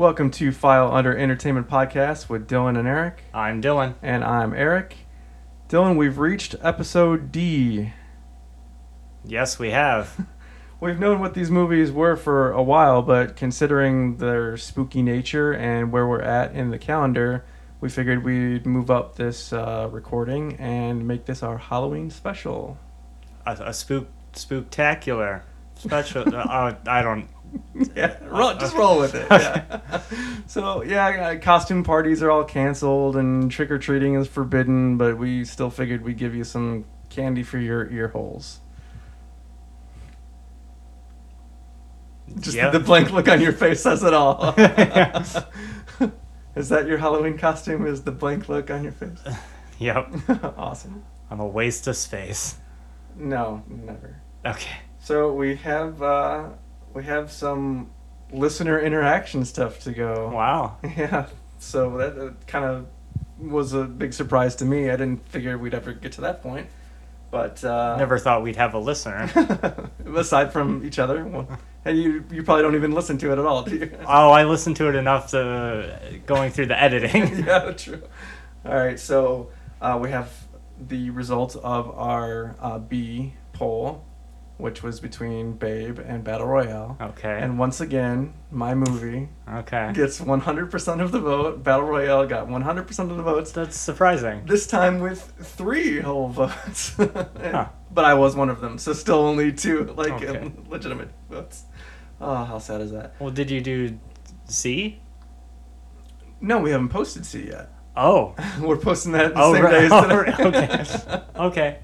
Welcome to File Under Entertainment Podcast with Dylan and Eric. I'm Dylan. And I'm Eric. Dylan, we've reached episode D. Yes, we have. We've known what these movies were for a while, but considering their spooky nature and where we're at in the calendar, we figured we'd move up this uh, recording and make this our Halloween special. A, a spook, spooktacular special. uh, I don't. Yeah, roll, just roll with it. Yeah. so yeah, uh, costume parties are all canceled and trick or treating is forbidden, but we still figured we'd give you some candy for your ear holes. Just Yeah. the blank look on your face says it all. Is that your Halloween costume? Is the blank look on your face? Yep. awesome. I'm a waste of space. No, never. Okay. So we have uh, we have some listener interaction stuff to go. Wow. Yeah. So that uh, kind of was a big surprise to me. I didn't figure we'd ever get to that point. But uh, Never thought we'd have a listener. aside from each other, well, and you you probably don't even listen to it at all, do you? Oh, I listened to it enough to going through the editing. yeah, true. All right, so uh, we have the results of our uh, B poll, which was between Babe and Battle Royale. Okay. And once again, my movie okay. gets 100% of the vote. Battle Royale got 100% of the votes. That's surprising. This time with three whole votes. Huh. But I was one of them, so still only two like Okay. um, legitimate votes. Oh, how sad is that? Well, did you do C? No, we haven't posted C yet. Oh. We're posting that the Oh, same right. day as Oh. Okay. Okay.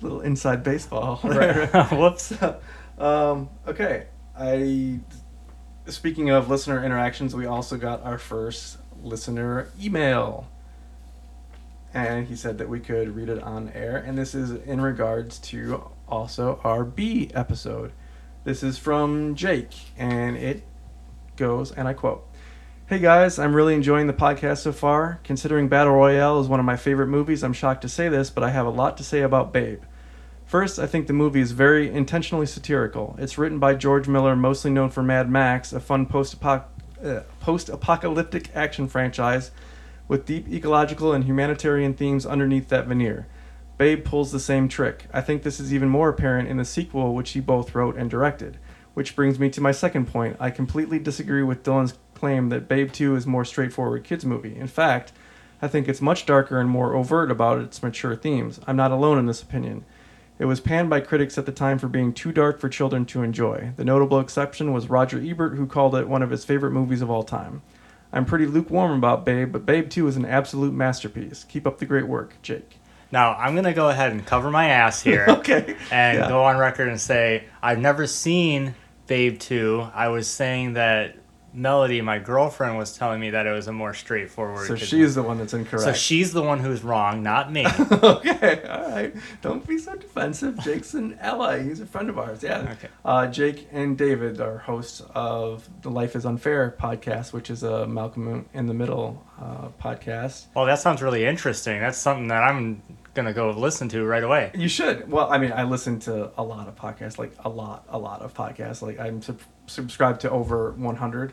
Little inside baseball. Right. Whoops. um, okay. I. Speaking of listener interactions, we also got our first listener email. And he said that we could read it on air. And this is in regards to also our B episode. This is from Jake. And it goes, and I quote Hey guys, I'm really enjoying the podcast so far. Considering Battle Royale is one of my favorite movies, I'm shocked to say this, but I have a lot to say about Babe. First, I think the movie is very intentionally satirical. It's written by George Miller, mostly known for Mad Max, a fun uh, post-apocalyptic action franchise with deep ecological and humanitarian themes underneath that veneer. Babe pulls the same trick. I think this is even more apparent in the sequel, which he both wrote and directed. Which brings me to my second point. I completely disagree with Dylan's claim that Babe 2 is more straightforward kids movie. In fact, I think it's much darker and more overt about its mature themes. I'm not alone in this opinion. It was panned by critics at the time for being too dark for children to enjoy. The notable exception was Roger Ebert, who called it one of his favorite movies of all time. I'm pretty lukewarm about Babe, but Babe 2 is an absolute masterpiece. Keep up the great work, Jake. Now, I'm going to go ahead and cover my ass here. okay. and Yeah. go on record and say I've never seen Babe 2. I was saying that Melody, my girlfriend, was telling me that it was a more straightforward. So she's the one that's incorrect. so she's the one who's wrong, not me. okay, all right. Don't be so defensive. Jake's an ally. He's a friend of ours. Yeah. Okay. Uh, Jake and David are hosts of the Life is Unfair podcast, which is a Malcolm in the Middle uh, podcast. well, that sounds really interesting. That's something that I'm gonna go listen to right away. You should. Well, I mean, I listen to a lot of podcasts, like a lot, a lot of podcasts. Like I'm subscribed to over 100,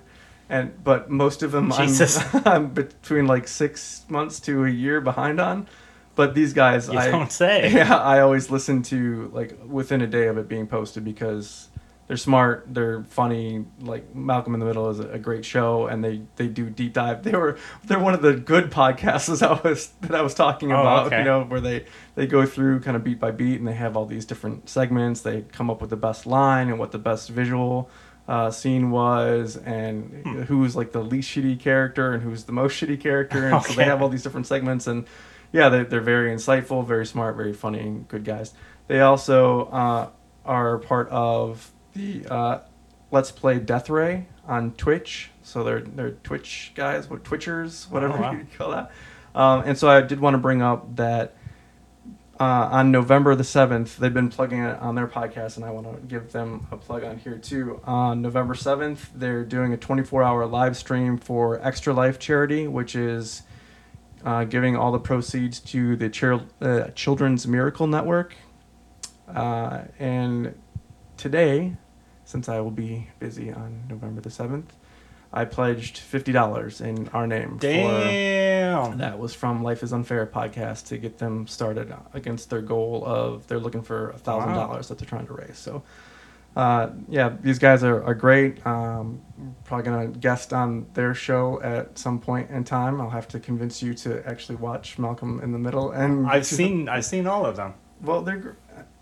and but most of them I'm, I'm between like six months to a year behind on. But these guys, You I don't say. Yeah, I always listen to like within a day of it being posted because they're smart, they're funny. Like Malcolm in the Middle is a, great show, and they they do deep dive. They were they're one of the good podcasts as I was that I was talking Oh, about. okay. You know, where they they go through kind of beat by beat, and they have all these different segments. They come up with the best line and what the best visual. Uh, scene was and Hmm. who's like the least shitty character and who's the most shitty character and so they have all these different segments and yeah, they're, they're very insightful, very smart, very funny, and good guys. They also uh, are part of the uh, Let's Play Death Ray on Twitch. So they're they're Twitch guys, what Twitchers, whatever Oh, wow. you call that. Um, and so I did want to bring up that uh, on November the 7th, they've been plugging it on their podcast, and I want to give them a plug on here too. On November 7th, they're doing a 24 hour live stream for Extra Life Charity, which is uh, giving all the proceeds to the Chil- uh, Children's Miracle Network. Uh, and today, since I will be busy on November the 7th, I pledged fifty dollars in our name. For, Damn. that was from Life is Unfair podcast to get them started against their goal of they're looking for a thousand dollars that they're trying to raise. So, uh, yeah, these guys are, are great. Um, probably gonna guest on their show at some point in time. I'll have to convince you to actually watch Malcolm in the Middle. And I've seen I've seen all of them. Well, they're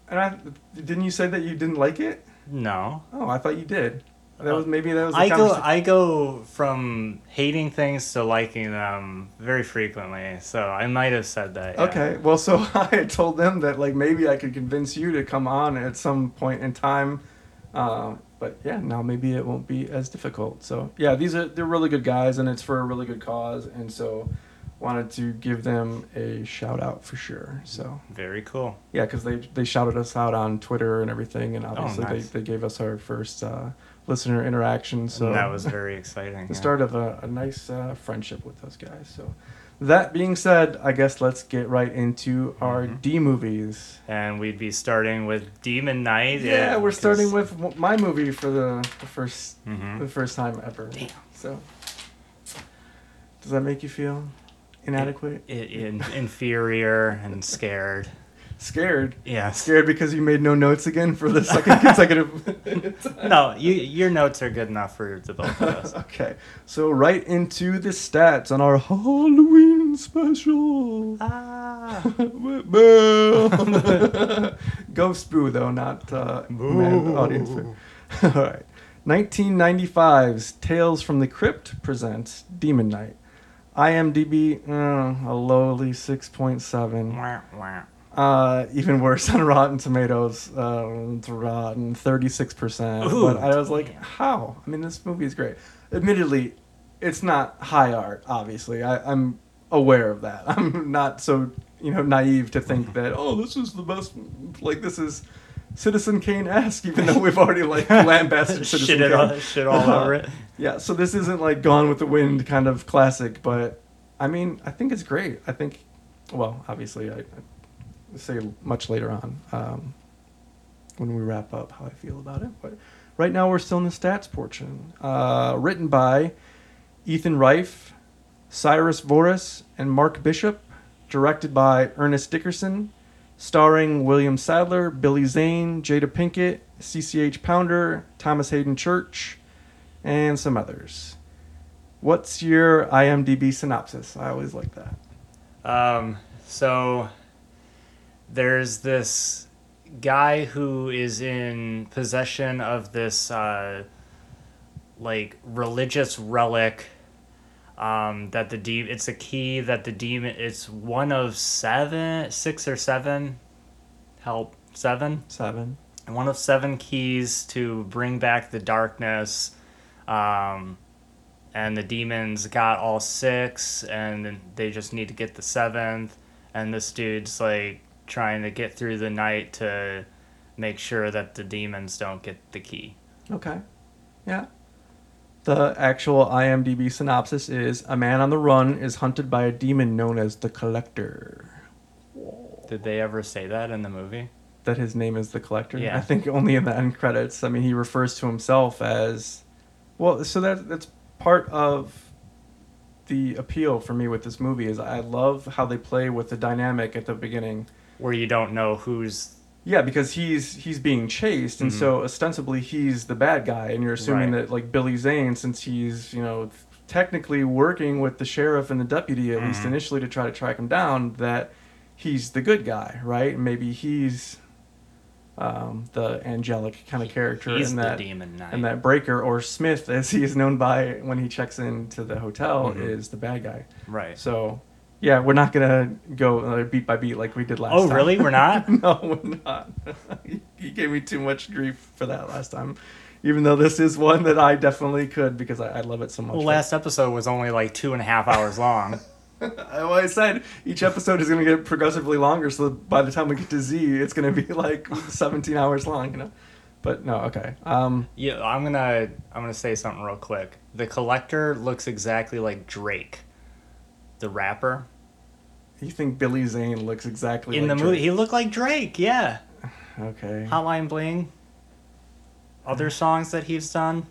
and I didn't you say that you didn't like it? No. Oh, I thought you did. That was maybe that was. I go I go from hating things to liking them very frequently. So I might have said that. yeah. Okay, well, so I told them that like maybe I could convince you to come on at some point in time, uh, but yeah, now maybe it won't be as difficult. So yeah, these are they're really good guys, and it's for a really good cause, and so wanted to give them a shout out for sure. So Very cool. yeah, because they they shouted us out on Twitter and everything, and obviously Oh, nice. they, they gave us our first uh, listener interaction. So and that was very exciting. the yeah. start of a, a nice uh, friendship with those guys. So, that being said, I guess let's get right into our Mhm. D movies. And we'd be starting with Demon Knight. Yeah, we're starting with my movie for the, the first hmm the first time ever. Damn. So, does that make you feel inadequate? in, inferior and scared. Scared? Yeah. Scared because you made no notes again for the second consecutive. No, you your notes are good enough for the both of us. okay, so right into the stats on our Halloween special. ah. Ghost boo though, not uh, man, audience boo. All right. 1995's Tales from the Crypt presents Demon Knight. IMDb, uh, a lowly 6.7. Uh, even worse on Rotten Tomatoes, uh, it's rotten 36%. Ooh, but I was like, how? I mean, this movie is great. Admittedly, it's not high art, obviously. I, I'm aware of that. I'm not so, you know, naive to think that, oh, this is the best, like, this is Citizen Kane-esque, even though we've already, like, lambasted Citizen shit, it Kane. all, shit all over it. Yeah, so this isn't like Gone with the Wind kind of classic, but I mean, I think it's great. I think, well, obviously, I, I say much later on um, when we wrap up how I feel about it. But right now, we're still in the stats portion. Uh, written by Ethan Reiff, Cyrus Voris, and Mark Bishop. Directed by Ernest Dickerson. Starring William Sadler, Billy Zane, Jada Pinkett, CCH Pounder, Thomas Haden Church, and some others. What's your IMDb synopsis? I always like that. Um, so there's this guy who is in possession of this uh, like religious relic um, that the de- it's a key that the demon it's one of seven six or seven help seven Seven. one of seven keys to bring back the darkness um, and the demons got all six and they just need to get the seventh and this dude's like trying to get through the night to make sure that the demons don't get the key Okay. Yeah. The actual IMDb synopsis is A man on the run is hunted by a demon known as the Collector. did they ever say that in the movie That his name is the Collector? Yeah. I think only in the end credits. I mean, he refers to himself as. Well, so that that's part of the appeal for me with this movie is I love how they play with the dynamic at the beginning. Where you don't know who's Yeah, because he's he's being chased, and Mhm. so ostensibly he's the bad guy, and you're assuming Right. that like Billy Zane, since he's you know technically working with the sheriff and the deputy at least Mhm. initially to try to track him down, that he's the good guy, right? Maybe he's um, the angelic kind of character he's in the that demon knight and that breaker or Smith, as he is known by when he checks into the hotel, Mhm. is the bad guy. right So. Yeah, we're not gonna go uh, beat by beat like we did last oh time. really we're not no, we're not. he gave me too much grief for that last time. Even though this is one that I definitely could because I, I love it so much. well last episode was only like two and a half hours long I, well, I said each episode is going to get progressively longer, so by the time we get to Z, it's going to be like 17 hours long, you know. But no, okay. Um, Yeah, I'm gonna I'm gonna say something real quick. The collector looks exactly like Drake, the rapper. you think Billy Zane looks exactly In like the movie, he looked like Drake. Yeah, Okay. Hotline Bling. Other songs that he's done.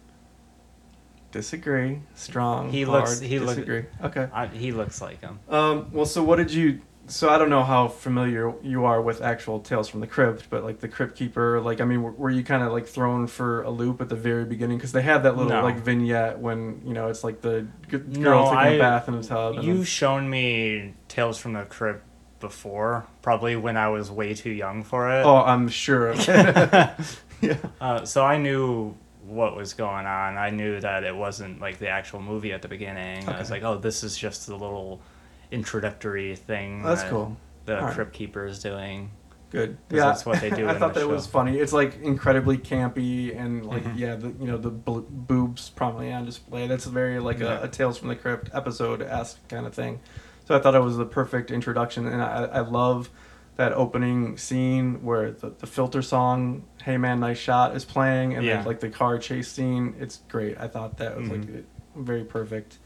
disagree. Strong. He looks- hard, he look- disagree. okay. I, he looks like him. Um, well, so what did you? So I don't know how familiar you are with actual Tales from the Crypt, but like the Crypt Keeper, like I mean, were, were you kind of like thrown for a loop at the very beginning because they have that little No. like vignette when you know it's like the g- No, girl taking I- a bath in a tub. You've then- shown me Tales from the Crypt before, probably when I was way too young for it. oh, I'm sure. yeah. Uh, so I knew what was going on. I knew that it wasn't like the actual movie at the beginning. I was like, oh, this is just the little introductory thing. That's that cool. The Alright. Crypt Keeper is doing. Good. 'Cause that's what they do I thought that was funny. It's like incredibly campy and like Mhm. yeah, the you know the bl- boobs prominently on display. That's very like Yeah. a, a Tales from the Crypt episode esque kind of thing. So I thought it was the perfect introduction, and I, I love that opening scene where the, the filter song "Hey Man, Nice Shot" is playing, and Yeah. then like the car chase scene. It's great. I thought that was like Mhm. very perfect.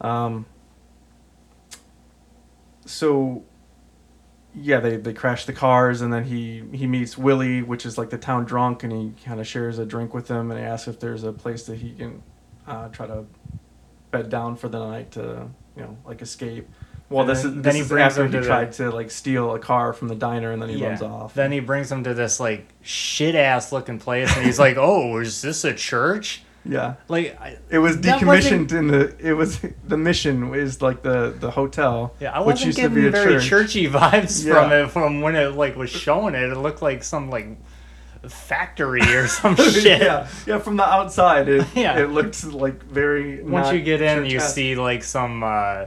Um. So yeah, they, they crash the cars, and then he, he meets Willie, which is like the town drunk, and he kind of shares a drink with him, and he asks if there's a place that he can uh, try to bed down for the night to, you know, like escape. Well, And this then- is then this he is brings after him he the- tried to like steal a car from the diner, and then he runs off. Then he brings him to this like shit ass looking place, and he's like, "Oh, is this a church?" Yeah, Like, I, it was decommissioned in the. It was the mission is like the the hotel, yeah, I which wasn't getting very church. churchy vibes from it from when it like was showing it. It looked like some like factory or some shit. yeah, yeah. From the outside, it Yeah. it looked like very. Once you get in, you see like some uh,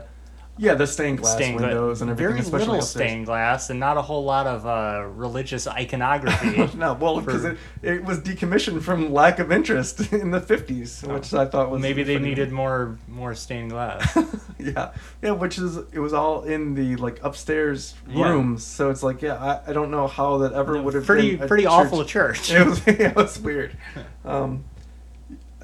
Yeah, the stained glass stained windows and everything, very especially little upstairs. stained glass, and not a whole lot of uh, religious iconography. no, well, because for- it, it was decommissioned from lack of interest in the 50s, Oh. which I thought was Maybe they needed more more stained glass. yeah, yeah, which is it was all in the like upstairs Yeah. rooms, so it's like yeah, I, I don't know how that ever would have pretty been pretty church. awful church. It was it was weird. Um,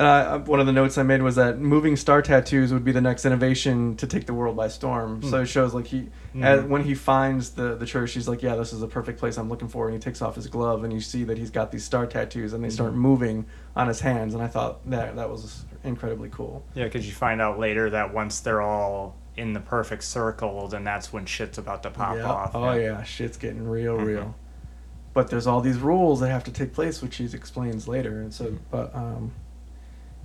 uh, one of the notes I made was that moving star tattoos would be the next innovation to take the world by storm. So Hmm. it shows like he, Mhm. as, when he finds the the church, he's like, yeah, this is the perfect place I'm looking for, and he takes off his glove, and you see that he's got these star tattoos, and they start Mhm. moving on his hands, and I thought that that was incredibly cool. Yeah, because you find out later that once they're all in the perfect circle, then that's when shit's about to pop Yeah. off. Oh yeah, shit's getting real, Mhm. real. But there's all these rules that have to take place, which he explains later. And so, but um,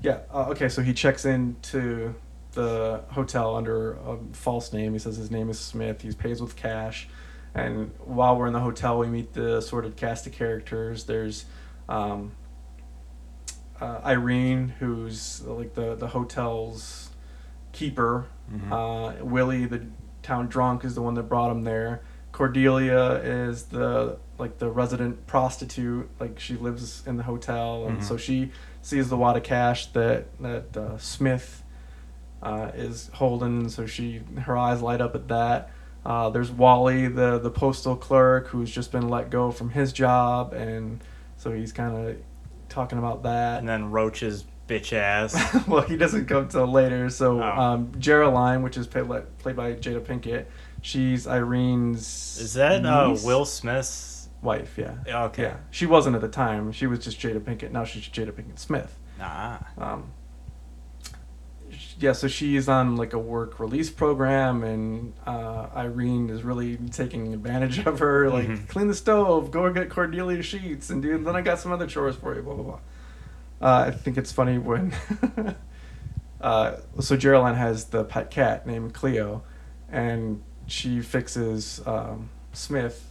yeah, uh, okay. So he checks into the hotel under a false name. He says his name is Smith. He pays with cash, and while we're in the hotel, we meet the assorted cast of characters. There's um, uh, Irene, who's like the the hotel's keeper. Mhm. Uh, Willie, the town drunk, is the one that brought him there. Cordelia is the like the resident prostitute. Like she lives in the hotel, and Mhm. so she sees the wad of cash that that uh, Smith uh, is holding. So she her eyes light up at that. Uh, there's Wally, the the postal clerk, who's just been let go from his job, and so he's kind of talking about that. And then Roach's bitch ass. well, he doesn't come till later. So, Oh. um, Geraldine, which is played, played by Jada Pinkett, she's Irene's. Is that uh. Will Smith's? Wife? Yeah. Okay. Yeah. She wasn't at the time. She was just Jada Pinkett. Now she's Jada Pinkett Smith. Nah. Um, yeah, so she's on like a work release program, and uh, Irene is really taking advantage of her. Like, Mhm. clean the stove, go get Cordelia sheets, and dude, Then I got some other chores for you. Blah blah blah. Uh, I think it's funny when. uh, so Geraldine has the pet cat named Cleo, and she fixes um, Smith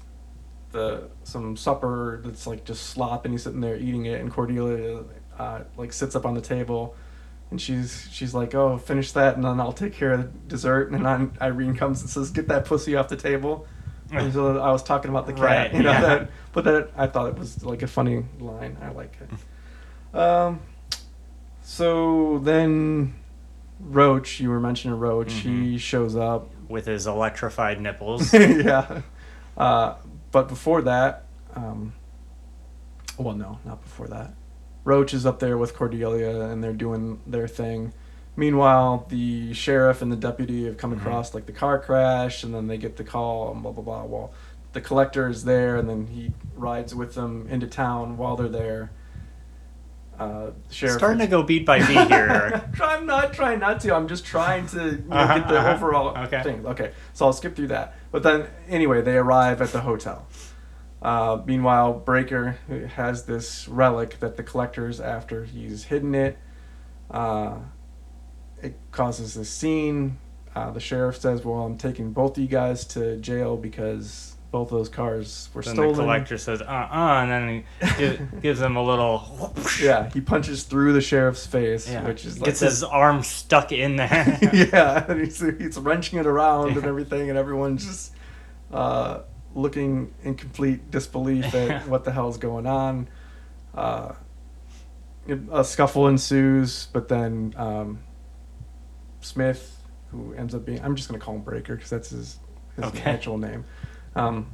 the some supper that's like just slop, and he's sitting there eating it, and Cordelia uh, like sits up on the table, and she's she's like, "Oh, finish that, and then I'll take care of the dessert." And then Irene comes and says, "Get that pussy off the table." And so I was talking about the cat, Right, you know yeah. that, but that I thought it was like a funny line. I like it. Um, so then Roach, you were mentioning Roach. He shows up. With his electrified nipples. yeah. Uh, but before that, um, well, no, not before that. Roach is up there with Cordelia, and they're doing their thing. Meanwhile, the sheriff and the deputy have come Mhm. across like the car crash, and then they get the call, and blah blah blah. Well, the collector is there, and then he rides with them into town while they're there. Uh, sheriff. Starting to go beat by beat here. I'm not trying not to. I'm just trying to you know, Uh-huh, get the uh-huh. overall Okay. thing. Okay, so I'll skip through that. But then, anyway, they arrive at the hotel. Uh, meanwhile, Breaker has this relic that the collector's after he's hidden it. Uh, it causes this scene. Uh, the sheriff says, "Well, I'm taking both of you guys to jail because both of those cars were then stolen." the collector says, "Uh, uh," and then he gi- gives him a little. Yeah, he punches through the sheriff's face, Yeah. which is like gets this- his arm stuck in there. yeah, and he's, he's wrenching it around and everything, and everyone's just uh, looking in complete disbelief at what the hell's going on. Uh, a scuffle ensues, but then um, Smith, who ends up being, I'm just going to call him Breaker because that's his, his Okay. actual name. Um,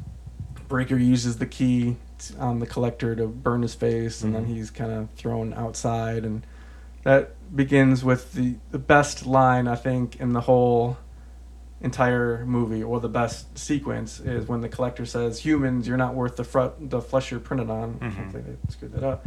Breaker uses the key on the collector to burn his face, and then Mhm. he's kind of thrown outside. And that begins with the, the best line, I think, in the whole entire movie, or the best sequence, is when the collector says, Humans, you're not worth the, fr- the flesh you're printed on. Mhm. Hopefully they screwed that up.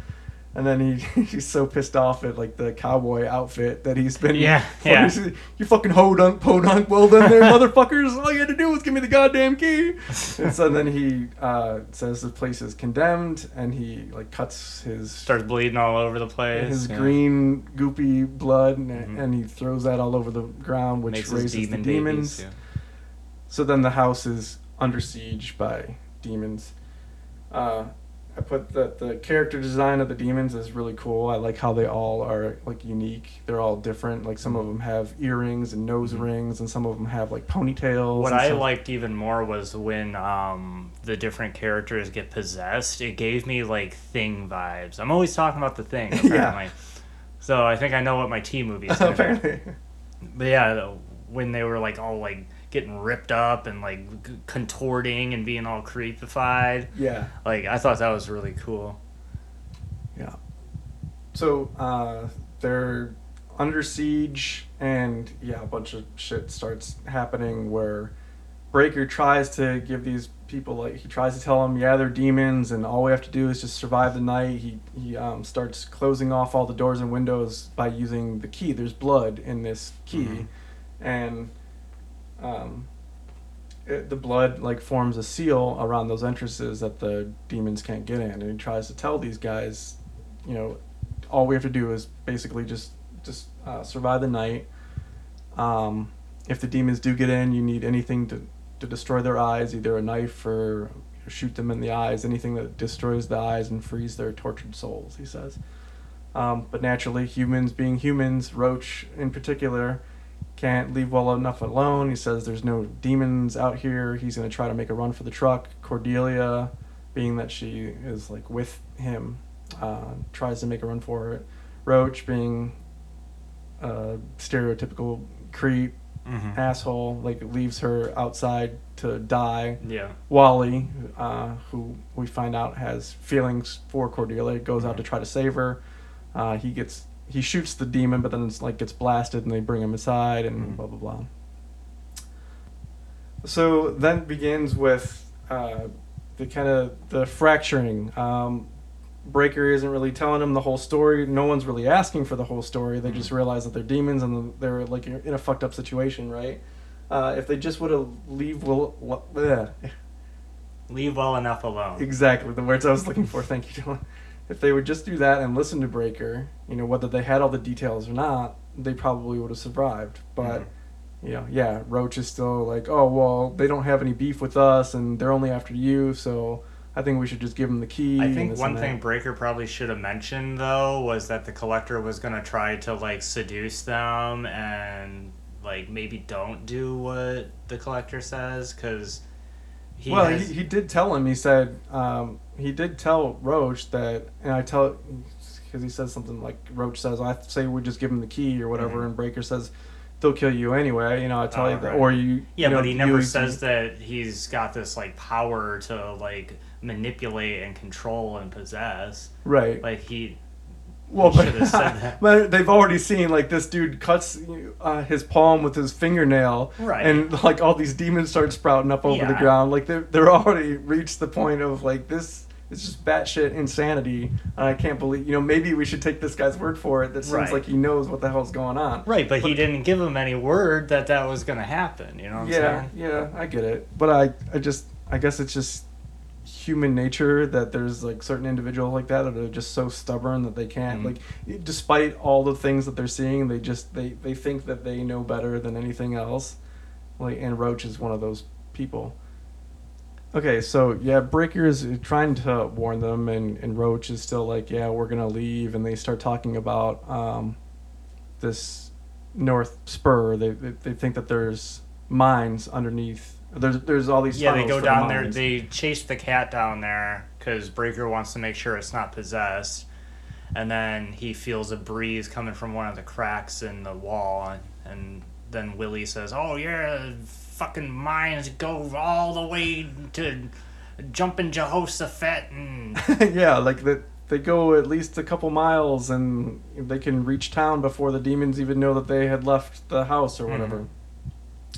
And then he he's so pissed off at like the cowboy outfit that he's been Yeah, yeah. you fucking ho dunk podunk well done there motherfuckers all you had to do was give me the goddamn key and so then he uh, says the place is condemned and he like cuts his Starts bleeding all over the place. his yeah. green goopy blood and, Mhm. and he throws that all over the ground which Makes raises demon the demons babies. so then the house is under siege by demons. Uh, I put that the character design of the demons is really cool. I like how they all are like unique. They're all different. Like some of them have earrings and nose Mhm. rings, and some of them have like ponytails. What I stuff. liked even more was when um, the different characters get possessed. It gave me like Thing vibes. I'm always talking about the Thing, Yeah. So I think I know what my T movie is. be. apparently. But yeah, when they were like all like getting ripped up and like contorting and being all creepified, yeah, like I thought that was really cool. yeah. So uh, they're under siege, and yeah, a bunch of shit starts happening where Breaker tries to give these people like he tries to tell them, yeah, they're demons, and all we have to do is just survive the night. He he um, starts closing off all the doors and windows by using the key. There's blood in this key, Mhm. and um, it, the blood like forms a seal around those entrances that the demons can't get in. And he tries to tell these guys, you know, all we have to do is basically just just uh, survive the night. Um, if the demons do get in, you need anything to, to destroy their eyes, either a knife or shoot them in the eyes, anything that destroys the eyes and frees their tortured souls, he says. Um, but naturally, humans being humans, Roach in particular, can't leave well enough alone. He says there's no demons out here. He's going to try to make a run for the truck. Cordelia, being that she is like with him, uh, tries to make a run for it. Roach, being a stereotypical creep, Mm-hmm. asshole, like leaves her outside to die. Yeah. Wally, uh, who we find out has feelings for Cordelia, goes out to try to save her. Uh, he gets he shoots the demon, but then it's like gets blasted, and they bring him aside, and Mhm. blah blah blah. So then begins with uh, the kind of the fracturing. Um, Breaker isn't really telling him the whole story. No one's really asking for the whole story. They just Mhm. realize that they're demons and they're like in a fucked up situation, right? Uh, if they just would have leave well, well, bleh. Leave well enough alone. exactly the words I was looking for. Thank you, Dylan. If they would just do that and listen to Breaker, you know, whether they had all the details or not, they probably would have survived. But Mhm. you know, yeah, Roach is still like, oh well, they don't have any beef with us, and they're only after you, so I think we should just give them the key. I think one thing. Breaker probably should have mentioned though was that the collector was gonna try to like seduce them and like maybe don't do what the collector says because he well, has, he, he did tell him. He said um, he did tell Roach that, and I tell because he says something like Roach says, "I say we just give him the key or whatever," Mhm. and Breaker says, "They'll kill you anyway." You know, I tell Oh, you that, right. or you. yeah, you know, but he never you- says that he's got this like power to like manipulate and control and possess. right. Like he, Well, but, should've said that. but they've already seen like this dude cuts uh, his palm with his fingernail, Right. And like all these demons start sprouting up over the ground. Like they're they're already reached the point of like this it's just batshit insanity. And I can't believe, you know, maybe we should take this guy's word for it. That seems Right. like he knows what the hell's going on. Right, but, he didn't give him any word that that was going to happen. You know what I'm yeah, saying? yeah, I get it. But I, I just, I guess it's just human nature that there's like certain individuals like that that are just so stubborn that they can't Mhm. like despite all the things that they're seeing they just they they think that they know better than anything else. Like and roach is one of those people. Okay so yeah breaker is trying to warn them and and roach is still like yeah we're gonna leave and they start talking about um this north spur. They they, they think that there's mines underneath there's there's all these Yeah, they go for the down there. They chase the cat down there because Breaker wants to make sure it's not possessed. And then he feels a breeze coming from one of the cracks in the wall. And then Willie says, Oh, yeah, fucking mines go all the way to jumping Jehoshaphat. And yeah, like that they go at least a couple miles and they can reach town before the demons even know that they had left the house or hmm. whatever.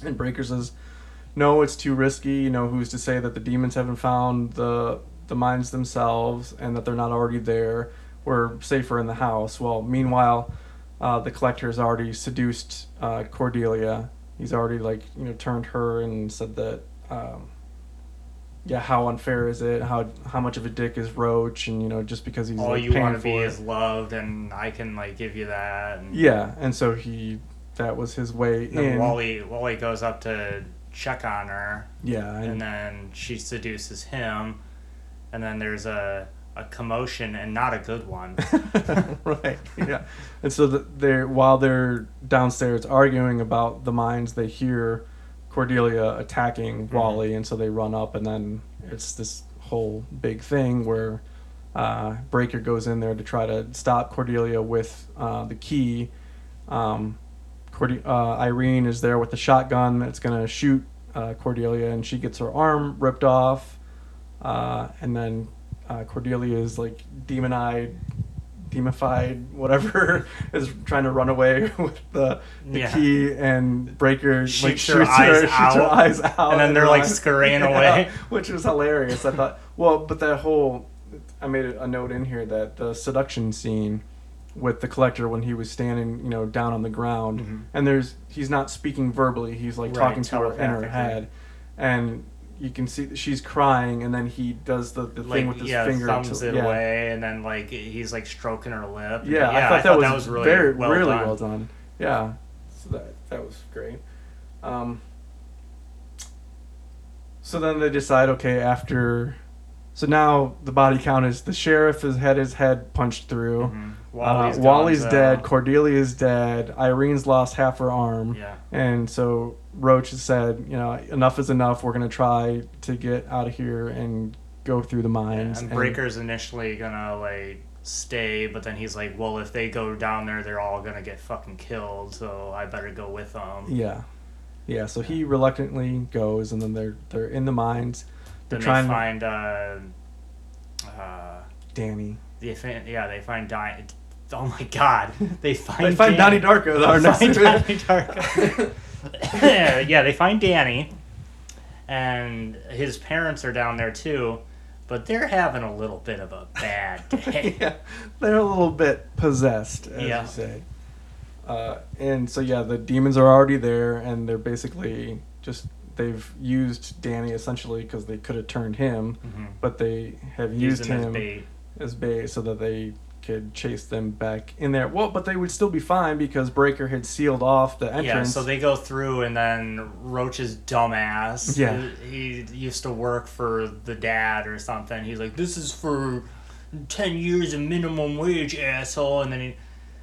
And Breaker says, "No, it's too risky. You know, who's to say that the demons haven't found the the mines themselves and that they're not already there? We're safer in the house." Well, meanwhile, uh, the collector has already seduced uh, Cordelia. He's already like you know turned her and said that. Um, yeah, how unfair is it? How how much of a dick is Roach? And you know, just because he's all like, you want to be is loved, and I can, like, give you that. And Yeah, and so he that was his way then in. Wally, Wally goes up to check on her. yeah, and and, then she seduces him, and then there's a a commotion and not a good one. right, yeah, and so the, they're while they're downstairs arguing about the mines, they hear Cordelia attacking Mm-hmm. Wally, and so they run up, and then it's this whole big thing where uh, Breaker goes in there to try to stop Cordelia with uh, the key. Um, Uh, Irene is there with the shotgun that's gonna shoot uh, Cordelia, and she gets her arm ripped off. Uh, and then uh, Cordelia is like demon-eyed, demonified, whatever, is trying to run away with the, the Yeah. key, and Breaker like Shoots shoots her eyes shoots her out, eyes out, and then they're, like, scurrying away. which was hilarious. I thought, well, but that whole, I made a note in here that the seduction scene with the collector when he was standing, you know, down on the ground, Mhm. and there's he's not speaking verbally, he's like Right, talking to her in her head, and you can see that she's crying, and then he does the, the thing with his yeah, finger, thumbs to, it yeah. away, and then like he's like stroking her lip. Yeah, I, thought that, was really very well really done. well done. Yeah, so that that was great. Um, so then they decide, okay, after, so now the body count is the sheriff has had his head punched through. Mhm. Wally's, Wally's, uh, Wally's dead. Cordelia's dead. Irene's lost half her arm. Yeah. And so Roach has said, you know, enough is enough. We're gonna try to get out of here and go through the mines. And Breaker's initially gonna like stay, but then he's like, "Well, if they go down there, they're all gonna get fucking killed. So I better go with them." Yeah, yeah. So he reluctantly goes, and then they're they're in the mines. They're Then trying they find, uh, uh, Danny. they find, yeah, they find Di- Oh my God! They find Danny. They find Donnie Darko. They next find Danny Darko. yeah, they find Danny, and his parents are down there too, but they're having a little bit of a bad day. yeah, they're a little bit possessed, as Yeah. you say. Uh, and so yeah, the demons are already there, and they're basically just they've used Danny essentially because they could have turned him, Mhm. but they have Use used him him as bait. as bait so that they could chase them back in there. Well, but they would still be fine because Breaker had sealed off the entrance. Yeah, so they go through, and then Roach's dumbass. Yeah. He, he used to work for the dad or something. He's like, "This is for ten years of minimum wage, asshole." And then he,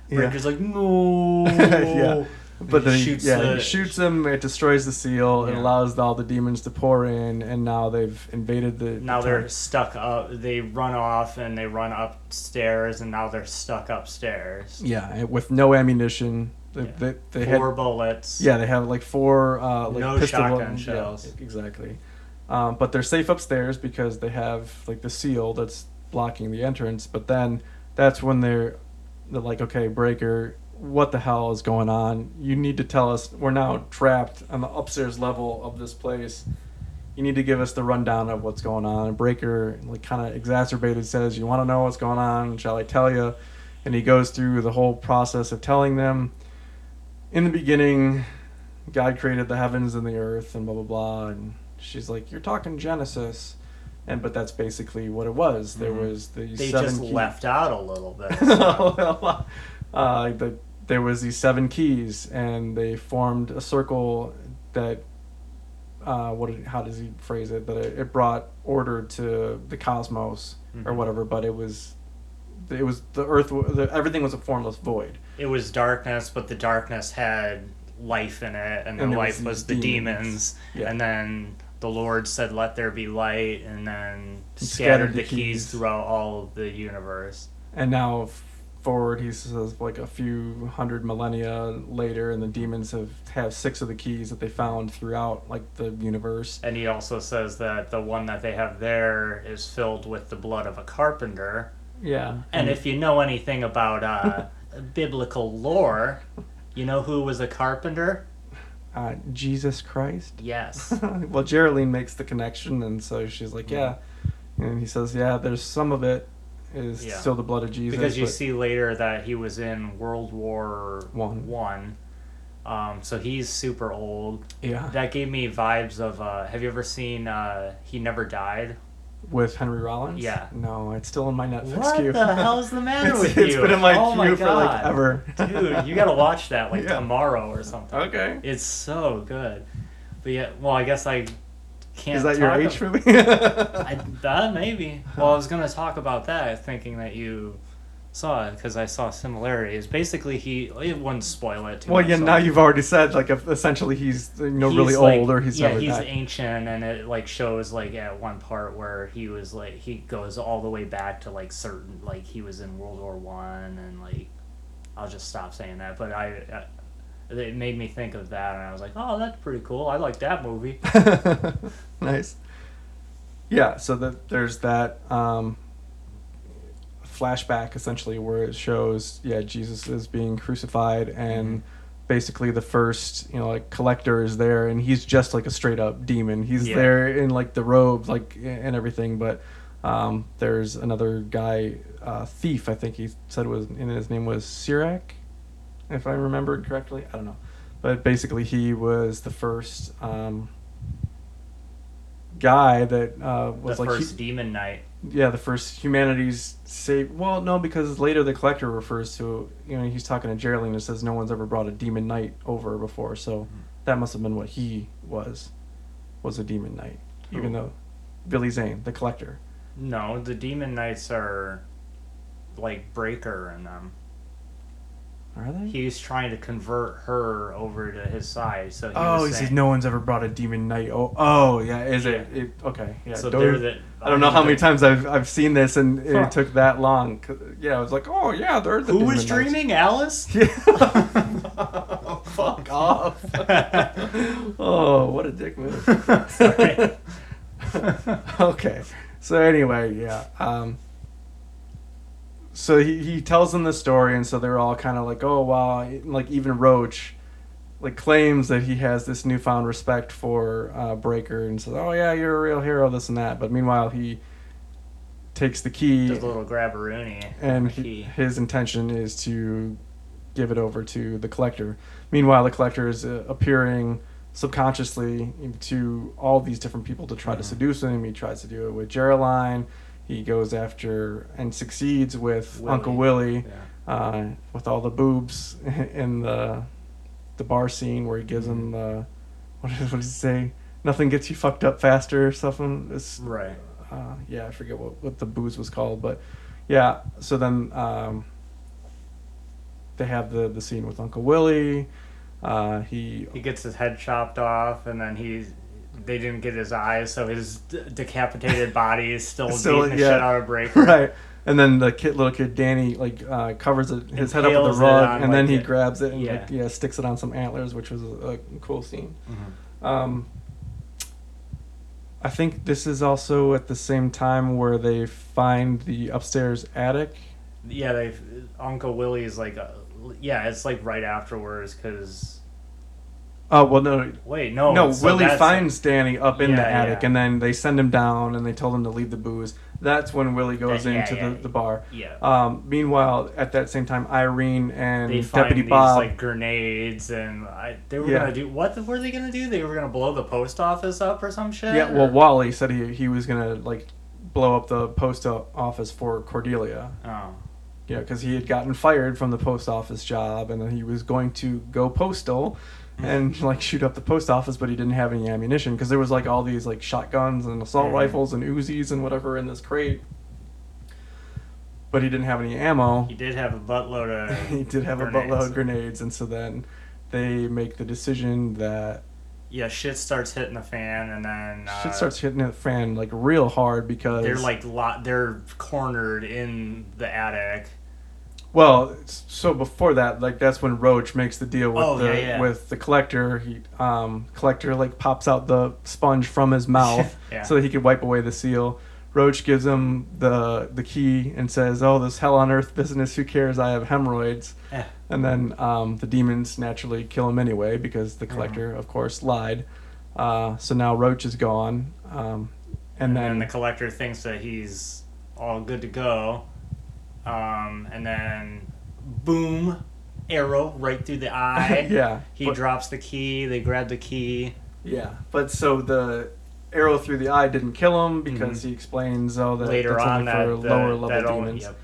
Yeah. Breaker's like, "No." yeah. But He then shoots yeah, the- he shoots them. It destroys the seal. It allows all the demons to pour in, and now they've invaded the. Now the they're stuck up. They run off and they run upstairs, and now they're stuck upstairs. yeah, with no ammunition. They, Yeah. they, they had Four bullets. yeah, they have like four uh, like No pistol shotgun yeah, shells. exactly. Um, but they're safe upstairs because they have like the seal that's blocking the entrance. But then that's when they're they're like, okay, Breaker, what the hell is going on? You need to tell us. We're now trapped on the upstairs level of this place. you need to give us the rundown of what's going on. And Breaker, like, kind of exacerbated, says, "You want to know what's going on? Shall I tell you?" And he goes through the whole process of telling them. In the beginning, God created the heavens and the earth, and blah blah blah. And she's like, "You're talking Genesis." And but that's basically what it was. There Mhm. was the They just key- left out a little bit. so- uh, the, there was these seven keys, and they formed a circle that. Uh, what? did- How does he phrase it? That it, it brought order to the cosmos or Mhm. whatever. But it was, it was the earth. The, everything was a formless void. it was darkness, but the darkness had life in it, and, the was life was these the demons. demons. Yeah. And then the Lord said, "Let there be light," and then And scattered the keys throughout all of the universe. And now forward, he says like a few hundred millennia later, and the demons have have six of the keys that they found throughout like the universe. And he also says that the one that they have there is filled with the blood of a carpenter. Yeah. And if you know anything about uh, biblical lore, you know who was a carpenter? uh, Jesus Christ. Yes. well, Geraldine makes the connection, and so she's like, "Yeah," and he says, "Yeah, there's some of it is Yeah. still the blood of Jesus." because you see later that he was in World War One. One. Um, so he's super old. yeah, That gave me vibes of. Uh, have you ever seen uh, He Never Died? with Henry Rollins. Yeah. no, it's still in my Netflix What queue. the hell's the matter it's, with it's you? It's been in my oh queue my for like ever. Dude, you gotta watch that like Yeah. tomorrow or something. Okay. It's so good. But yeah, well, I guess I can't. Is that your H ab- movie? I, that maybe. Well, I was gonna talk about that, thinking that you saw it because I saw similarities. Basically, he it wouldn't spoil it too well, much. yeah. so- Now you've already said like essentially he's you know really like- old or he's yeah he's died. ancient and it like shows like at one part where he was like he goes all the way back to like certain like he was in world war one and like i'll just stop saying that but i, I it made me think of that and i was like oh that's pretty cool i like that movie nice. Yeah, so that there's that um, flashback essentially where it shows yeah Jesus is being crucified and Mm-hmm. basically the first you know like collector is there and he's just like a straight up demon. He's Yeah. there in like the robes like and everything, but um, there's another guy uh, thief I think he said was and his name was Sirach, if I remember correctly. I don't know, but basically he was the first. Um, guy that uh, the was like first hu- demon knight. Yeah the first humanity's save well no because later the collector refers to you know he's talking to Geraldine and says no one's ever brought a demon knight over before. So that must have been what he was was a demon knight even though Billy Zane the collector. No the demon knights are like breaker and them are they he's trying to convert her over to his side so he oh he saying, says no one's ever brought a demon knight oh oh yeah is it, Yeah. it okay yeah so don't- they're the I don't know how many times I've, I've seen this and it Huh. took that long. yeah I was like oh yeah they're the Who was demon knights. dreaming, Alice? Yeah. Fuck off. oh, what a dick move. Okay. So anyway, yeah. Um, so he, he tells them the story, and so they're all kind of like, oh wow, like even Roach, like claims that he has this newfound respect for uh, Breaker, and says, oh yeah, you're a real hero, this and that. But meanwhile, he takes the key Just a little grabberoonie. and he, his intention is to give it over to the collector. Meanwhile, the collector is uh, appearing subconsciously to all these different people to try to Mhm. seduce him. He tries to do it with Geraldine. He goes after and succeeds with. Uncle Willie Yeah. uh, with all the boobs in the the bar scene where he gives him the what, is, what does he say? Nothing gets you fucked up faster or something. It's, Right. uh, yeah, I forget what, what the booze was called, but yeah. So then um, they have the the scene with Uncle Willie. Uh, he He gets his head chopped off, and then he's. They didn't get his eyes, so his d- decapitated body is still, Still, beating the yeah. shit out of Breaker. right, and then the kid, little kid Danny, like uh, covers it, his head up with Impales the rug, on, and then he it- grabs it and yeah. like yeah sticks it on some antlers, which was a, a cool scene. Mhm. Um, I think this is also at the same time where they find the upstairs attic. Yeah, they Uncle Willie's like, uh, yeah, it's like right afterwards because Oh well, no, Wait, no. no. so Willie finds Danny up in the attic, yeah. and then they send him down, and they told him to leave the booze. That's when Willie goes Yeah, into yeah, the, yeah. the bar. Yeah. Um, meanwhile, at that same time, Irene and they Deputy these Bob. like grenades, and I, they were Yeah. gonna do what were they gonna do? They were gonna blow the post office up or some shit. yeah, well, or- Wally said he he was gonna like blow up the post office for Cordelia. oh, know, because he had gotten fired from the post office job, and then he was going to go postal and like shoot up the post office, but he didn't have any ammunition because there was like all these like shotguns and assault Mhm. rifles and Uzis and whatever in this crate, but he didn't have any ammo. he did have a buttload of. he did have a grenades. buttload of grenades, and so then they make the decision that Yeah, shit starts hitting the fan, and then uh, shit starts hitting the fan like real hard because They're like lot. They're cornered in the attic. Well, so before that, like that's when Roach makes the deal with Oh, the yeah, yeah. with the collector. He um collector like pops out the sponge from his mouth Yeah. so that he could wipe away the seal. Roach gives him the the key and says, "Oh, this hell on earth business. Who cares? I have hemorrhoids." Eh. And then um, the demons naturally kill him anyway because the collector, of course, lied. Uh, so now Roach is gone, um, and, And then then the collector thinks that he's all good to go. Um, and then, boom, arrow right through the eye. yeah, He but- drops the key. They grab the key. Yeah, but so the arrow through the eye didn't kill him because he explains, oh, that Mm-hmm. Later that's on, only that for the- lower level that only- demons. yep.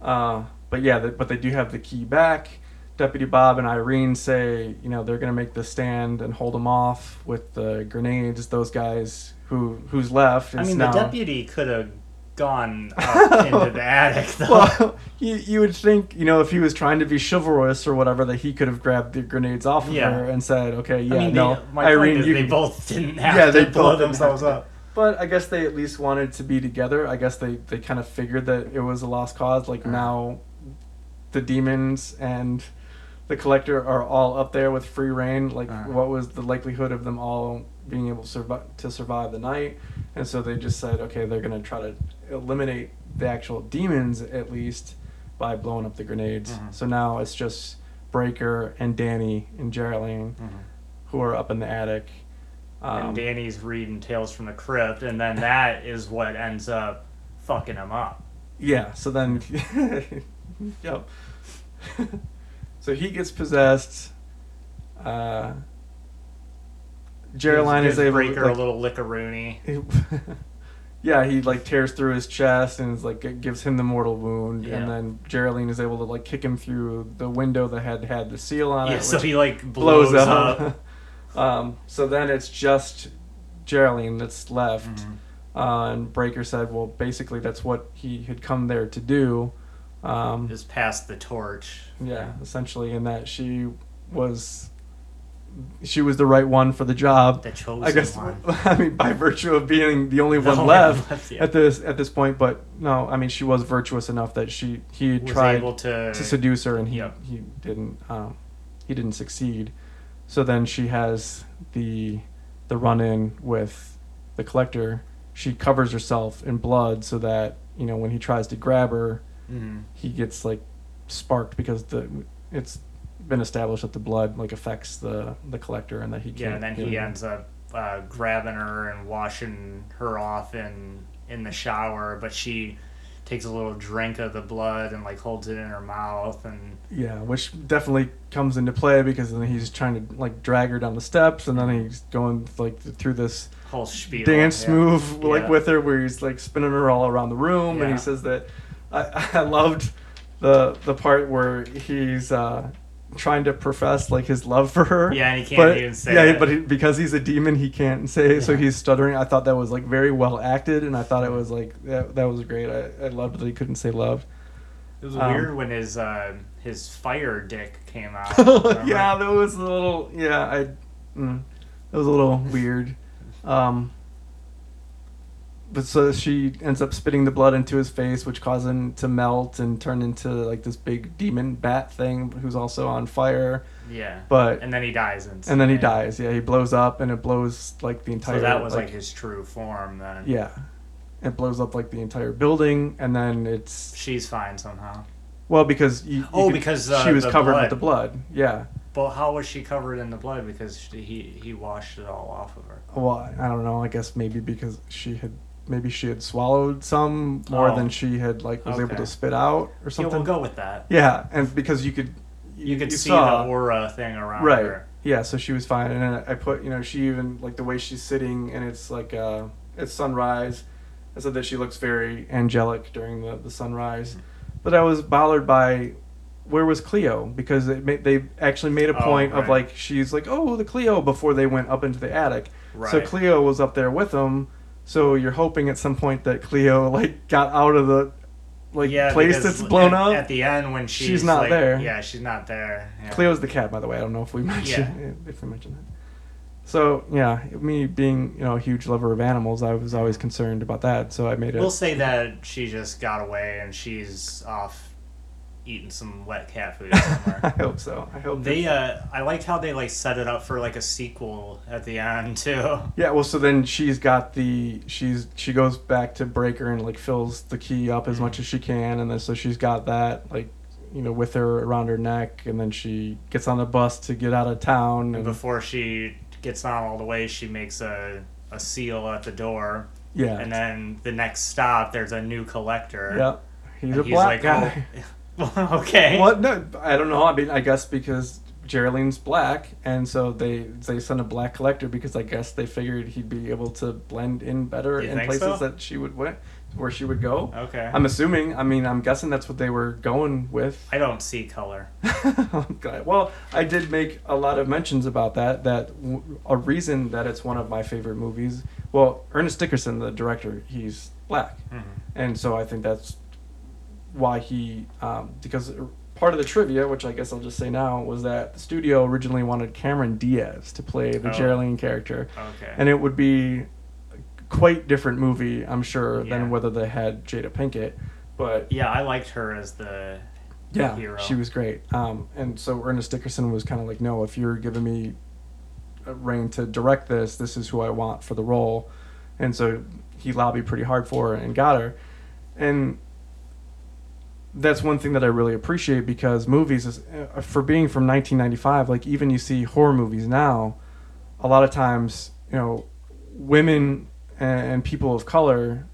Uh, but yeah, the, but they do have the key back. Deputy Bob and Irene say, you know, they're gonna make the stand and hold him off with the grenades. Those guys who who's left is I mean, now. the deputy could have gone up into the attic, though. well, you, you would think, you know, if he was trying to be chivalrous or whatever, that he could have grabbed the grenades off of Yeah. her and said, okay, yeah, I mean, no, they, my Irene, you they both didn't have Yeah, to they blow themselves up. But I guess they at least wanted to be together. I guess they, they kind of figured that it was a lost cause. Like Uh-huh. now, the demons and the collector are all up there with free reign. Like Uh-huh. what was the likelihood of them all being able to survive to survive the night? And so they just said, okay, they're gonna try to eliminate the actual demons at least by blowing up the grenades. Mhm. So now it's just Brayker and Danny and Geraldine who are up in the attic. Um, and Danny's reading Tales from the Crypt, and then that is what ends up fucking him up. Yeah, so then yep. so he gets possessed. Uh Geraldine is able Brayker to a little lickaroony. Yeah, he like tears through his chest and is like it gives him the mortal wound Yeah. and then Geraldine is able to like kick him through the window that had had the seal on Yeah, it. so he like blows, up. um so then it's just Geraldine that's left. Mhm. Uh, and Brayker said, well, basically that's what he had come there to do. Um, Just pass the torch. yeah, essentially, in that she was she was the right one for the job. The chosen I guess one. I mean by virtue of being the only The one only left left, yeah. at this at this point. But no, I mean she was virtuous enough that she he Was tried to, to seduce her and he Yep. he didn't um, he didn't succeed. So then she has the the run in with the collector. She covers herself in blood so that you know when he tries to grab her, Mhm. he gets like sparked because the it's been established that the blood like affects the the collector and that he can't. Yeah, and then he know- ends up uh, grabbing her and washing her off in in the shower, but she takes a little drink of the blood and like holds it in her mouth and Yeah, which definitely comes into play because then he's trying to like drag her down the steps, and then he's going like through this whole spiel. dance yeah. move like Yeah. with her, where he's like spinning her all around the room, and he says that I, I loved the the part where he's uh, trying to profess like his love for her. Yeah, and he can't but, even say yeah, it. but he, because he's a demon, he can't say it, so he's stuttering. I thought that was like very well acted, and I thought it was like that, that was great. I, I loved that he couldn't say love. It was Um, weird when his uh, his fire dick came out. remember? yeah, that was a little. Yeah, I. Mm, that was a little weird. Um, but so she ends up spitting the blood into his face, which caused him to melt and turn into like this big demon bat thing, who's also on fire. Yeah. But and then he dies instantly. and then he dies. Yeah, he blows up, and it blows like the entire. So that was like, his true form then. Yeah, it blows up like the entire building, and then it's She's fine somehow. well because you, you Oh, could- because, uh, she was covered blood. with the blood. Yeah. But how was she covered in the blood? Because he he washed it all off of her. Well, I don't know. I guess maybe because she had maybe she had swallowed some more Oh. than she had like was able to spit out or something. Yeah, we'll go with that. Yeah, and because you could You could see saw- the aura thing around right. her. Yeah, so she was fine, and then I put you know she even like the way she's sitting, and it's like uh, it's sunrise. I said that she looks very angelic during the the sunrise, Mm-hmm. but I was bothered by where was Cleo because made, they actually made a Oh, point of like she's like oh the Cleo before they went up into the attic. Right. So Cleo was up there with them. So you're hoping at some point that Cleo like got out of the like yeah, place that's blown at, up. At the end, when she's, She's not like- there. Yeah, she's not there. Yeah. Cleo's the cat, by the way. I don't know if we mentioned yeah. if we mentioned that. So yeah, me being you know a huge lover of animals, I was always concerned about that. So I made it. We'll say that she just got away and she's off eating some wet cat food I hope so. I hope they, uh, I liked how they like set it up for like a sequel at the end too. Yeah, well, so then she's got the she's she goes back to Brayker and like fills the key up as much as she can, and then so she's got that like you know with her around her neck, and then she gets on the bus to get out of town, And and before she gets on all the way, she makes a, a seal at the door. yeah, And then the next stop, there's a new collector. yeah, he's And a black guy. Oh, okay. What? No, I don't know. I mean, I guess because Geraldine's black, and so they they sent a black collector because I guess they figured he'd be able to blend in better in places so? that she would went, where she would go. Okay. I'm assuming. I mean, I'm guessing that's what they were going with. I don't see color. Well, I did make a lot of mentions about that. That w- a reason that it's one of my favorite movies. Well, Ernest Dickerson, the director, he's black, Mhm. and so I think that's why he. Um, because part of the trivia, which I guess I'll just say now, was that the studio originally wanted Cameron Diaz to play the Oh. Geraldine character, Okay. and it would be a quite different movie, I'm sure, Yeah. than whether they had Jada Pinkett. But yeah, I liked her as the yeah, hero. she was great. Um, and so Ernest Dickerson was kind of like, no, if you're giving me a reign to direct this, this is who I want for the role. And so he lobbied pretty hard for her and got her. And that's one thing that I really appreciate because movies, is, uh, for being from 1995, like even you see horror movies now, a lot of times, you know, women and, people of color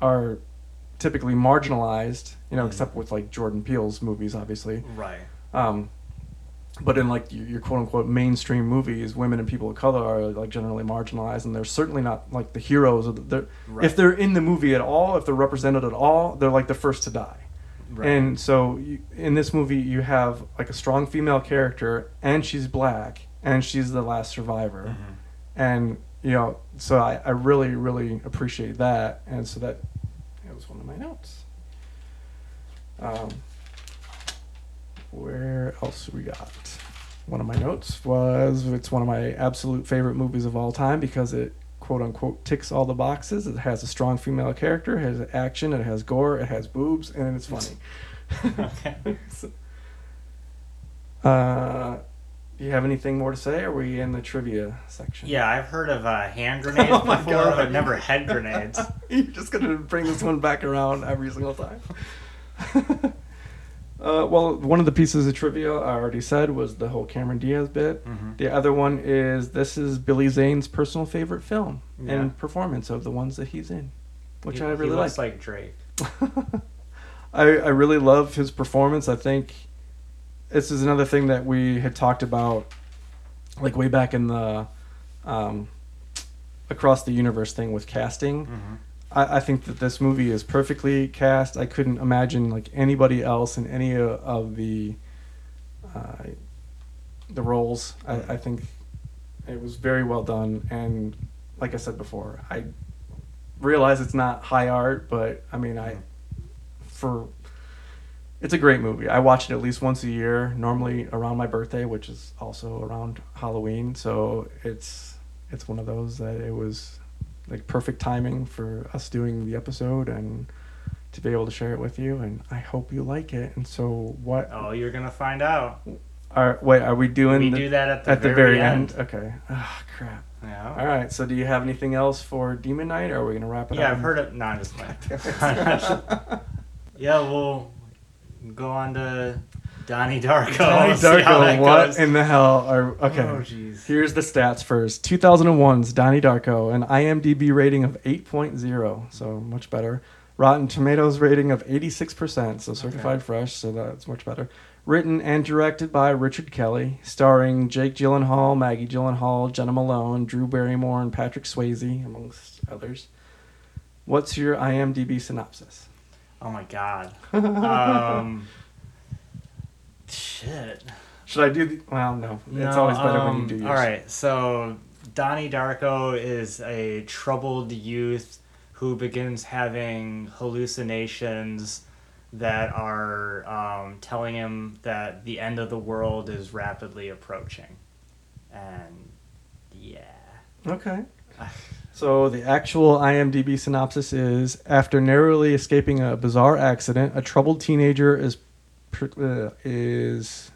are typically marginalized, you know, Mhm. except with like Jordan Peele's movies, obviously. right. Um, but in like your, your quote unquote mainstream movies, women and people of color are like generally marginalized, and they're certainly not like the heroes. Of the, they're, Right. If they're in the movie at all, if they're represented at all, they're like the first to die. Right. And so you, in this movie, you have like a strong female character, and she's black, and she's the last survivor Mhm. and you know so I, I really really appreciate that and so that that was one of my notes um, where else we got one of my notes was it's one of my absolute favorite movies of all time because it quote unquote ticks all the boxes it has a strong female character it has action it has gore it has boobs and it's funny Okay. Uh, do you have anything more to say? Or are we in the trivia section? Yeah, I've heard of uh, hand grenades Oh before, God. but never head grenades. You're just gonna bring this one back around every single time. Uh, well, one of the pieces of trivia I already said was the whole Cameron Diaz bit. Mhm. The other one is this is Billy Zane's personal favorite film Yeah. and performance of the ones that he's in, which He- I really he like. looks like Drake. I, I really love his performance. I think this is another thing that we had talked about, like way back in the um, across the universe thing with casting. Mhm. I, I think that this movie is perfectly cast. I couldn't imagine like anybody else in any of, the uh, the roles. I, I think it was very well done, and like I said before, I realize it's not high art, but I mean, I for it's a great movie. I watch it at least once a year, normally around my birthday, which is also around Halloween. So it's it's one of those that it was like perfect timing for us doing the episode and to be able to share it with you. And I hope you like it. And so what? Oh, you're gonna find out. Are wait? Are we doing we the, do that at the, at very, the very end. end? Okay. Ah, crap. Yeah. All right. So do you have anything else for Demon Knight? Or are we gonna wrap it Yeah, up? Yeah, I've heard it. No, I'm just playing. yeah, we'll go on to Donnie Darko. Donnie We'll see how Darko, what goes. in the hell are okay? Oh, jeez. Here's the stats first. 2001's Donnie Darko, an IMDb rating of 8.0, so much better. Rotten Tomatoes rating of 86%, so certified fresh, so that's much better. Written and directed by Richard Kelly, starring Jake Gyllenhaal, Maggie Gyllenhaal, Jena Malone, Drew Barrymore, and Patrick Swayze, amongst others. What's your IMDb synopsis? Oh my god. Um, shit. Should I do the. Well, no. It's always better when you um, do yours. All right, so Donnie Darko is a troubled youth who begins having hallucinations that are um, telling him that the end of the world is rapidly approaching. And yeah. Okay. So the actual IMDb synopsis is: After narrowly escaping a bizarre accident, a troubled teenager is is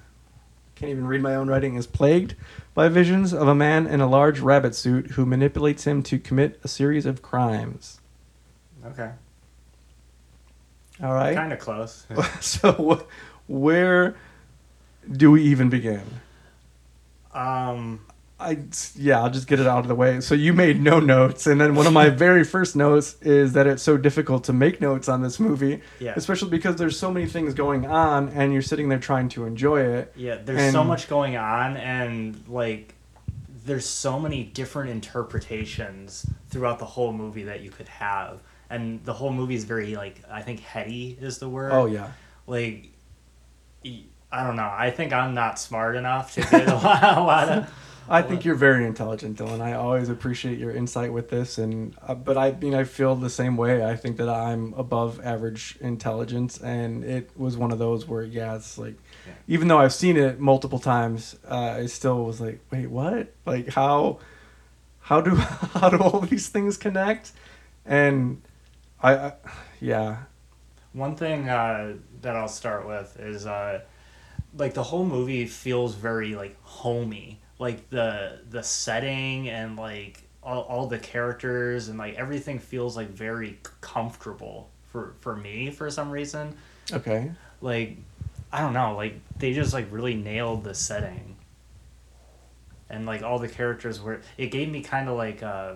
can't even read my own writing is plagued by visions of a man in a large rabbit suit who manipulates him to commit a series of crimes. Okay. All right. Kind of close. so where do we even begin? um, I yeah, I'll just get it out of the way. So you made no notes, and then one of my very first notes is that it's so difficult to make notes on this movie, yeah. especially because there's so many things going on, and you're sitting there trying to enjoy it. Yeah, there's so much going on, and like, there's so many different interpretations throughout the whole movie that you could have, and the whole movie is very like I think heady is the word. Oh yeah, Like, I don't know. I think I'm not smart enough to get a lot, a lot of. I think you're very intelligent, Dylan. I always appreciate your insight with this, and uh, but I mean I feel the same way. I think that I'm above average intelligence, and it was one of those where yeah, it's like, Yeah. even though I've seen it multiple times, uh, I still was like, wait, what? Like how, how do how do all these things connect? And I, I yeah, One thing uh, that I'll start with is uh, like the whole movie feels very like homey. Like the the setting and like all, all the characters and like everything feels like very comfortable for for me for some reason. okay, Like I don't know, like they just like really nailed the setting. And like all the characters were it gave me kind of like uh,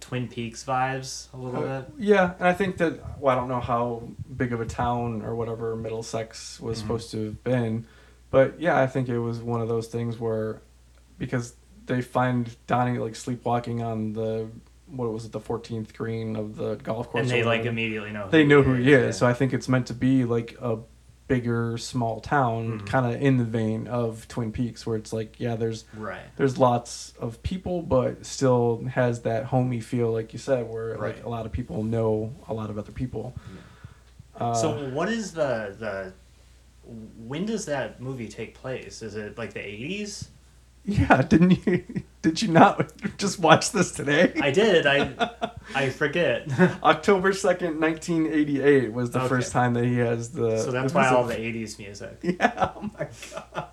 Twin Peaks vibes a little Uh, bit. yeah, and I think that well, I don't know how big of a town or whatever Middlesex was Mhm. supposed to have been, but yeah, I think it was one of those things where because they find Donnie like sleepwalking on the what was it the 14th green of the golf course, And they like immediately know they know who he is. yeah. So I think it's meant to be like a bigger small town, Mhm. kind of in the vein of Twin Peaks, where it's like yeah, there's right. there's lots of people, but still has that homey feel, like you said, where like a lot of people know a lot of other people. Uh, so what is the the when does that movie take place? Is it like the eighties? Yeah, didn't you? Did you not just watch this today? I did. I I forget. October second, nineteen eighty-eight was the Okay. first time that he has the. so that's why was a- all the eighties music. Yeah. Oh my god.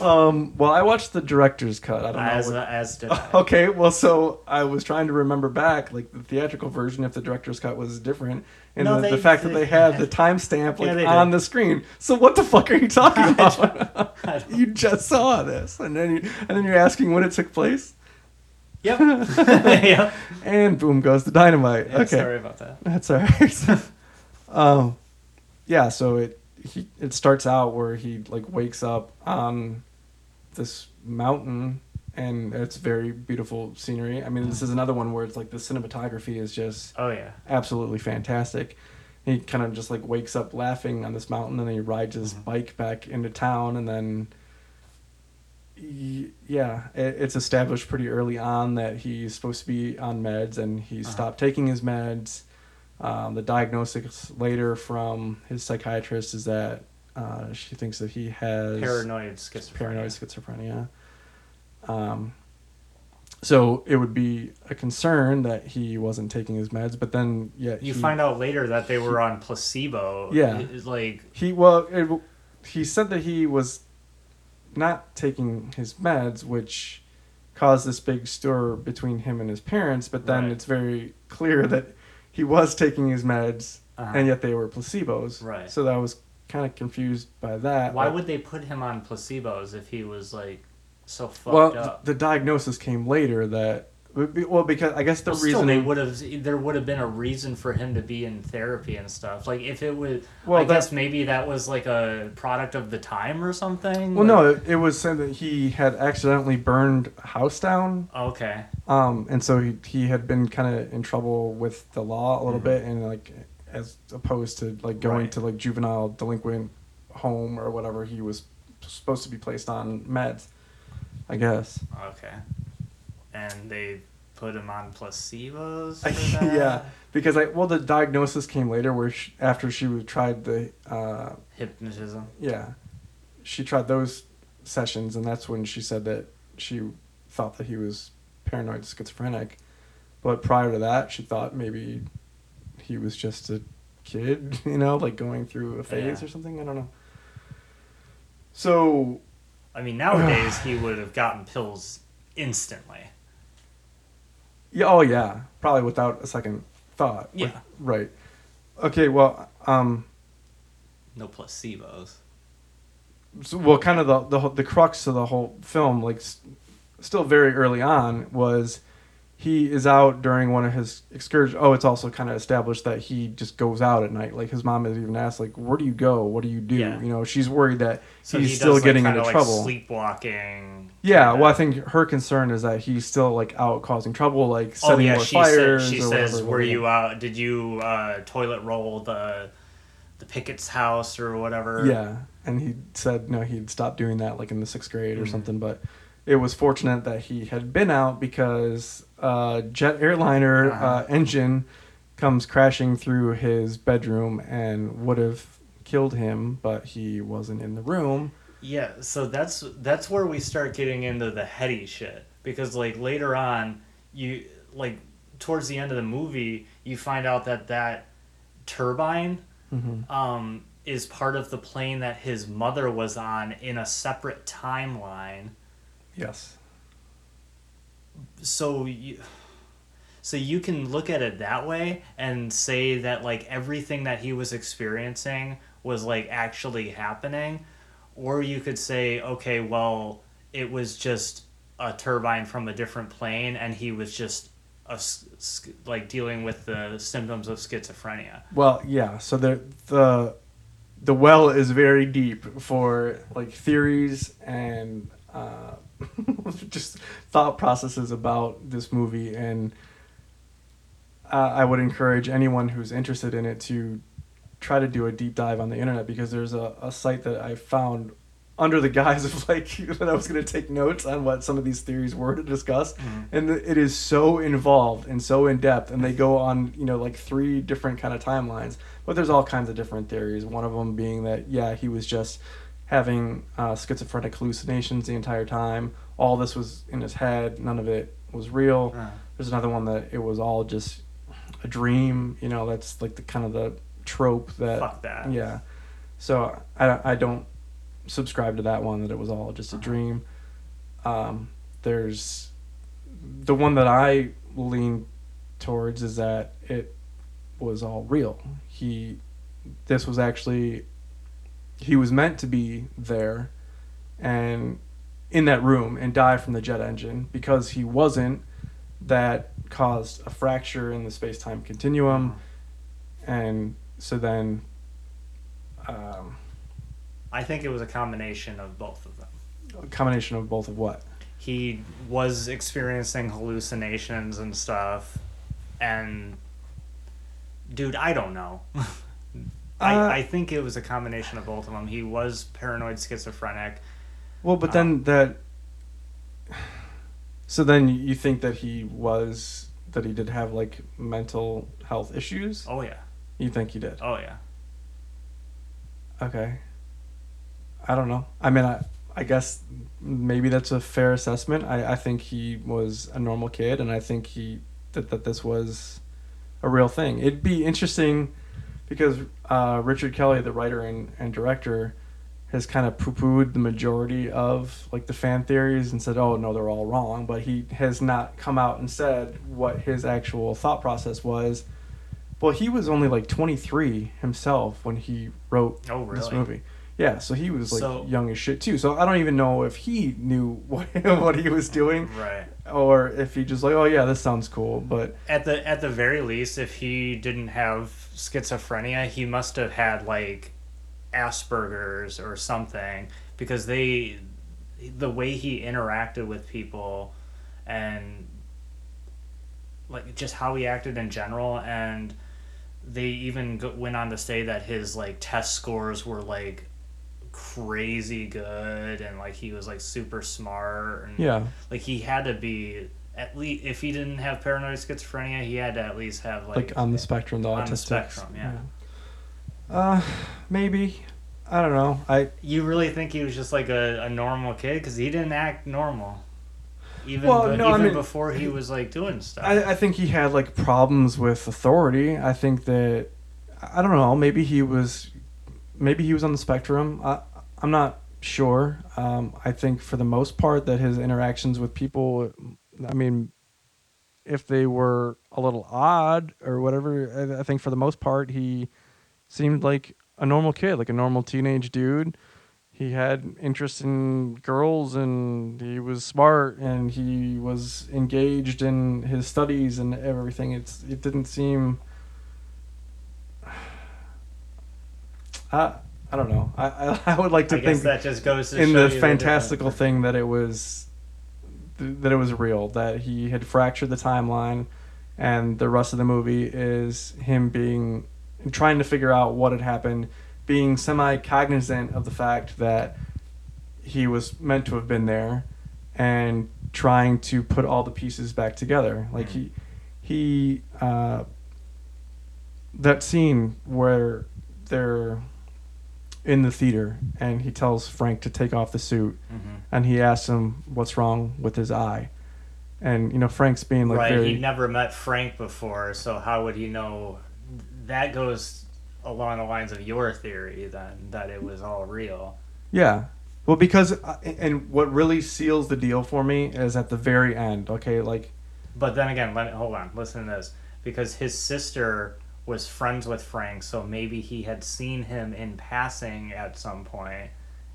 Um. Well, I watched the director's cut. I don't know. As what- as did I. Okay, well, so I was trying to remember back, like the theatrical version, if the director's cut was different, and No, the, they- the fact that they- have the timestamp like they on the screen. So what the fuck are you talking about? You just saw this, and then you, and then you're asking when it took place, Yep. yep. and boom goes the dynamite. Yeah, okay, Sorry about that. that's all right. um, yeah. So it he it starts out where he like wakes up on this mountain, and it's very beautiful scenery. I mean, this is another one where it's like the cinematography is just Oh yeah. absolutely fantastic. He kind of just like wakes up laughing on this mountain, and then he rides his Mhm. bike back into town, and then. Yeah, it's established pretty early on that he's supposed to be on meds, and he Uh-huh. stopped taking his meds. Um, the diagnosis later from his psychiatrist is that uh, she thinks that he has Paranoid schizophrenia. paranoid schizophrenia. Um, so it would be a concern that he wasn't taking his meds, but then yeah, You he, find out later that they were on placebo. Yeah. It- like he well it, he said that he was not taking his meds, which caused this big stir between him and his parents. But then Right. it's very clear that he was taking his meds, uh and yet they were placebos. Right. So that was kind of confused by that. Why Like, would they put him on placebos if he was like so fucked well, up? the diagnosis came later that well because I guess the Well, reason they would have. There would have been a reason for him to be in therapy and stuff. Like if it was, Well, I that- guess maybe that was like a product of the time or something. well like- no it, it was said that he had accidentally burned a house down Okay. um and so he, he had been kind of in trouble with the law a little Mhm. bit and like as opposed to like going Right. to like juvenile delinquent home or whatever he was supposed to be placed on meds I guess Okay. And they put him on placebos. For that? yeah because I well the diagnosis came later where she, after she was tried the uh Hypnotism. yeah she tried those sessions and that's when she said that she thought that he was paranoid schizophrenic but prior to that she thought maybe he was just a kid you know like going through a phase Yeah. or something i don't know so I mean, nowadays he would have gotten pills instantly. yeah oh yeah probably without a second thought Yeah. right okay well um No placebos. so, well, kind of the, the the crux of the whole film, like s- still very early on, was he is out during one of his excursions. Oh, it's also kind of established that he just goes out at night. Like his mom has even asked, like, "Where do you go? What do you do?" Yeah. You know, she's worried that So he's he still does, getting like, into kinda trouble. Sleepwalking. yeah, well, I think her concern is that he's still like out causing trouble, like Oh setting yeah, more she fires. said. She or says, whatever, "Were whatever. you out? Did you uh, toilet roll the the Pickett's house or whatever?" Yeah, and he said no, he'd stopped doing that like in the sixth grade or Mhm. something. But it was fortunate that he had been out because uh, jet airliner Uh-huh. uh, engine comes crashing through his bedroom and would have killed him, but he wasn't in the room. Yeah, so that's that's where we start getting into the heady shit because like later on, you like towards the end of the movie, you find out that that turbine Mm-hmm. um, is part of the plane that his mother was on in a separate timeline. Yes. So you, so you can look at it that way and say that like everything that he was experiencing was like actually happening, or you could say, okay, well, it was just a turbine from a different plane, and he was just a, like dealing with the symptoms of schizophrenia. Well, yeah. So the the the well is very deep for like theories and uh, just thought processes about this movie, and uh, I would encourage anyone who's interested in it to try to do a deep dive on the internet because there's a, a site that I found under the guise of like that I was going to take notes on what some of these theories were to discuss. And it is so involved and so in depth and they go on you know like three different kind of timelines but there's all kinds of different theories one of them being that yeah he was just having uh, schizophrenic hallucinations the entire time all this was in his head none of it was real Uh, there's another one that it was all just a dream you know that's like the kind of the trope that fuck that. yeah. So I, I don't subscribe to that one that it was all just a Uh-huh. dream. Um, there's the one that I lean towards is that it was all real. He, this was actually, he was meant to be there and in that room and die from the jet engine because he wasn't. That caused a fracture in the space time continuum and so then um, I think it was a combination of both of them. a combination of both of what he was experiencing hallucinations and stuff and dude i don't know I, uh, I think it was a combination of both of them. He was paranoid schizophrenic. Well but then um, that so then you think that he was that he did have like mental health issues? Oh yeah. You think he did? Oh yeah. Okay. I don't know. I mean i i guess maybe that's a fair assessment. I i think he was a normal kid and i think he that that this was a real thing. It'd be interesting because uh, richard kelly the writer and, and director has kind of poo-pooed the majority of like the fan theories and said oh no they're all wrong but he has not come out and said what his actual thought process was Well, he was only like 23 himself when he wrote Oh, this movie. Yeah, so he was like So- young as shit too. So I don't even know if he knew what what he was doing, Right. or if he just like, oh yeah, this sounds cool. But At the at the very least, if he didn't have schizophrenia, he must have had like Asperger's or something because they the way he interacted with people and like just how he acted in general and they even go, went on to say that his like test scores were like crazy good and like he was like super smart and yeah, like he had to be at least if he didn't have paranoid schizophrenia, he had to at least have like, like, on the spectrum, the on autistic. the spectrum. Yeah. Uh, maybe. I don't know. I You really think he was just like a, a normal kid because he didn't act normal, even Well, be- no, I even mean- before he was like doing stuff. I, I think he had like problems with authority. I think that I don't know. Maybe he was, maybe he was on the spectrum. I, I'm not sure. Um, I think for the most part that his interactions with people, I mean, if they were a little odd or whatever, I, I think for the most part he seemed like a normal kid, like a normal teenage dude. He had interest in girls and he was smart and he was engaged in his studies and everything. It's it didn't seem I I don't know. I I, would like to I think that just goes to in the you uh, fantastical thing that it was th- that it was real that he had fractured the timeline and the rest of the movie is him being trying to figure out what had happened being semi cognizant of the fact that he was meant to have been there and trying to put all the pieces back together. Like he he uh that scene where they're in the theater and he tells Frank to take off the suit Mhm. and he asks him what's wrong with his eye. And you know Frank's being like right, very he never met Frank before, so how would he know? That goes along the lines of your theory then that it was all real. Yeah. Well, because uh, and what really seals the deal for me is at the very end. Okay, like But then again, let me hold on. Listen to this, because his sister was friends with Frank, so maybe he had seen him in passing at some point.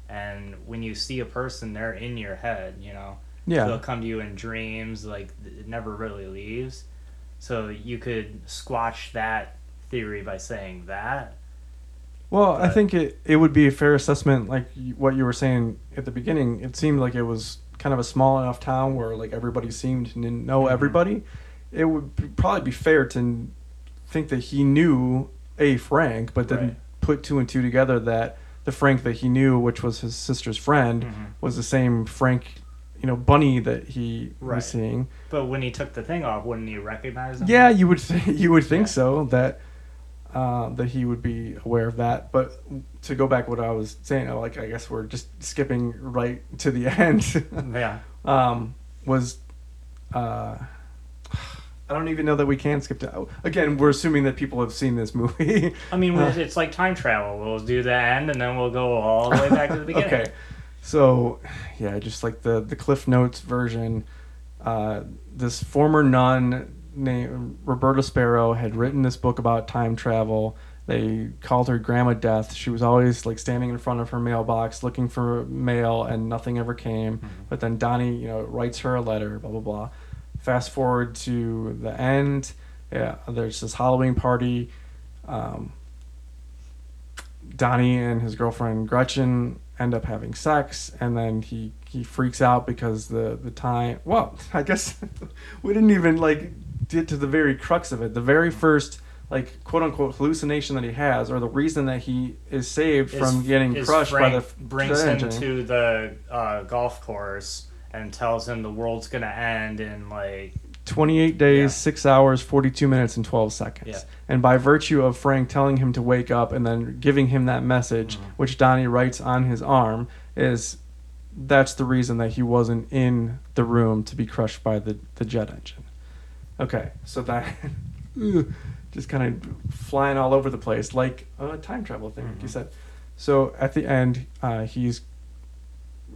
And when you see a person, they're in your head. You know, yeah, they'll come to you in dreams. Like it never really leaves. So you could squash that theory by saying that. Well, I think it, it would be a fair assessment, like what you were saying at the beginning. It seemed like it was kind of a small enough town where like everybody seemed to know Mhm. everybody. It would probably be fair to think that he knew a Frank, but didn't Right. put two and two together that the Frank that he knew, which was his sister's friend, Mhm. was the same Frank, you know, bunny that he Right. was seeing. But when he took the thing off, wouldn't he recognize him? Yeah, you would th- you would think Yeah. so that uh, that he would be aware of that. But to go back, what I was saying, like I guess we're just skipping right to the end. Yeah. um, was uh, I don't even know that we can skip to. Again, we're assuming that people have seen this movie. I mean, Uh. it's like time travel. We'll do the end, and then we'll go all the way back to the beginning. okay, so yeah, just like the the Cliff Notes version. Uh, this former nun named Roberta Sparrow had written this book about time travel. They called her Grandma Death. She was always like standing in front of her mailbox looking for mail, and nothing ever came. But then Donnie, you know, writes her a letter. Blah blah blah. Fast forward to the end. Yeah, there's this Halloween party. Um, Donnie and his girlfriend Gretchen end up having sex, and then he he freaks out because the the time. Well, I guess we didn't even like get to the very crux of it. The very first like quote unquote hallucination that he has, or the reason that he is saved Is- from getting crushed Frank by the brings him to the uh, golf course and tells him the world's gonna end in like 28 days, Yeah. 6 hours, 42 minutes, and 12 seconds. Yeah. And by virtue of Frank telling him to wake up and then giving him that message, Mhm. which Donnie writes on his arm, is that's the reason that he wasn't in the room to be crushed by the, the jet engine. Okay, so that just kind of flying all over the place, like a time travel thing, like you Mhm. said. So at the end, uh, he's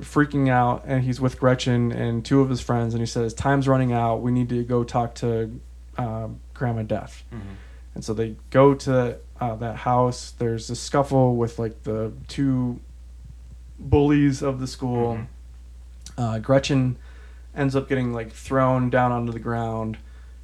freaking out and he's with Gretchen and two of his friends and he says time's running out we need to go talk to uh, grandma death and so they go to uh, that house. There's a scuffle with like the two bullies of the school. Mhm. Uh, Gretchen ends up getting like thrown down onto the ground.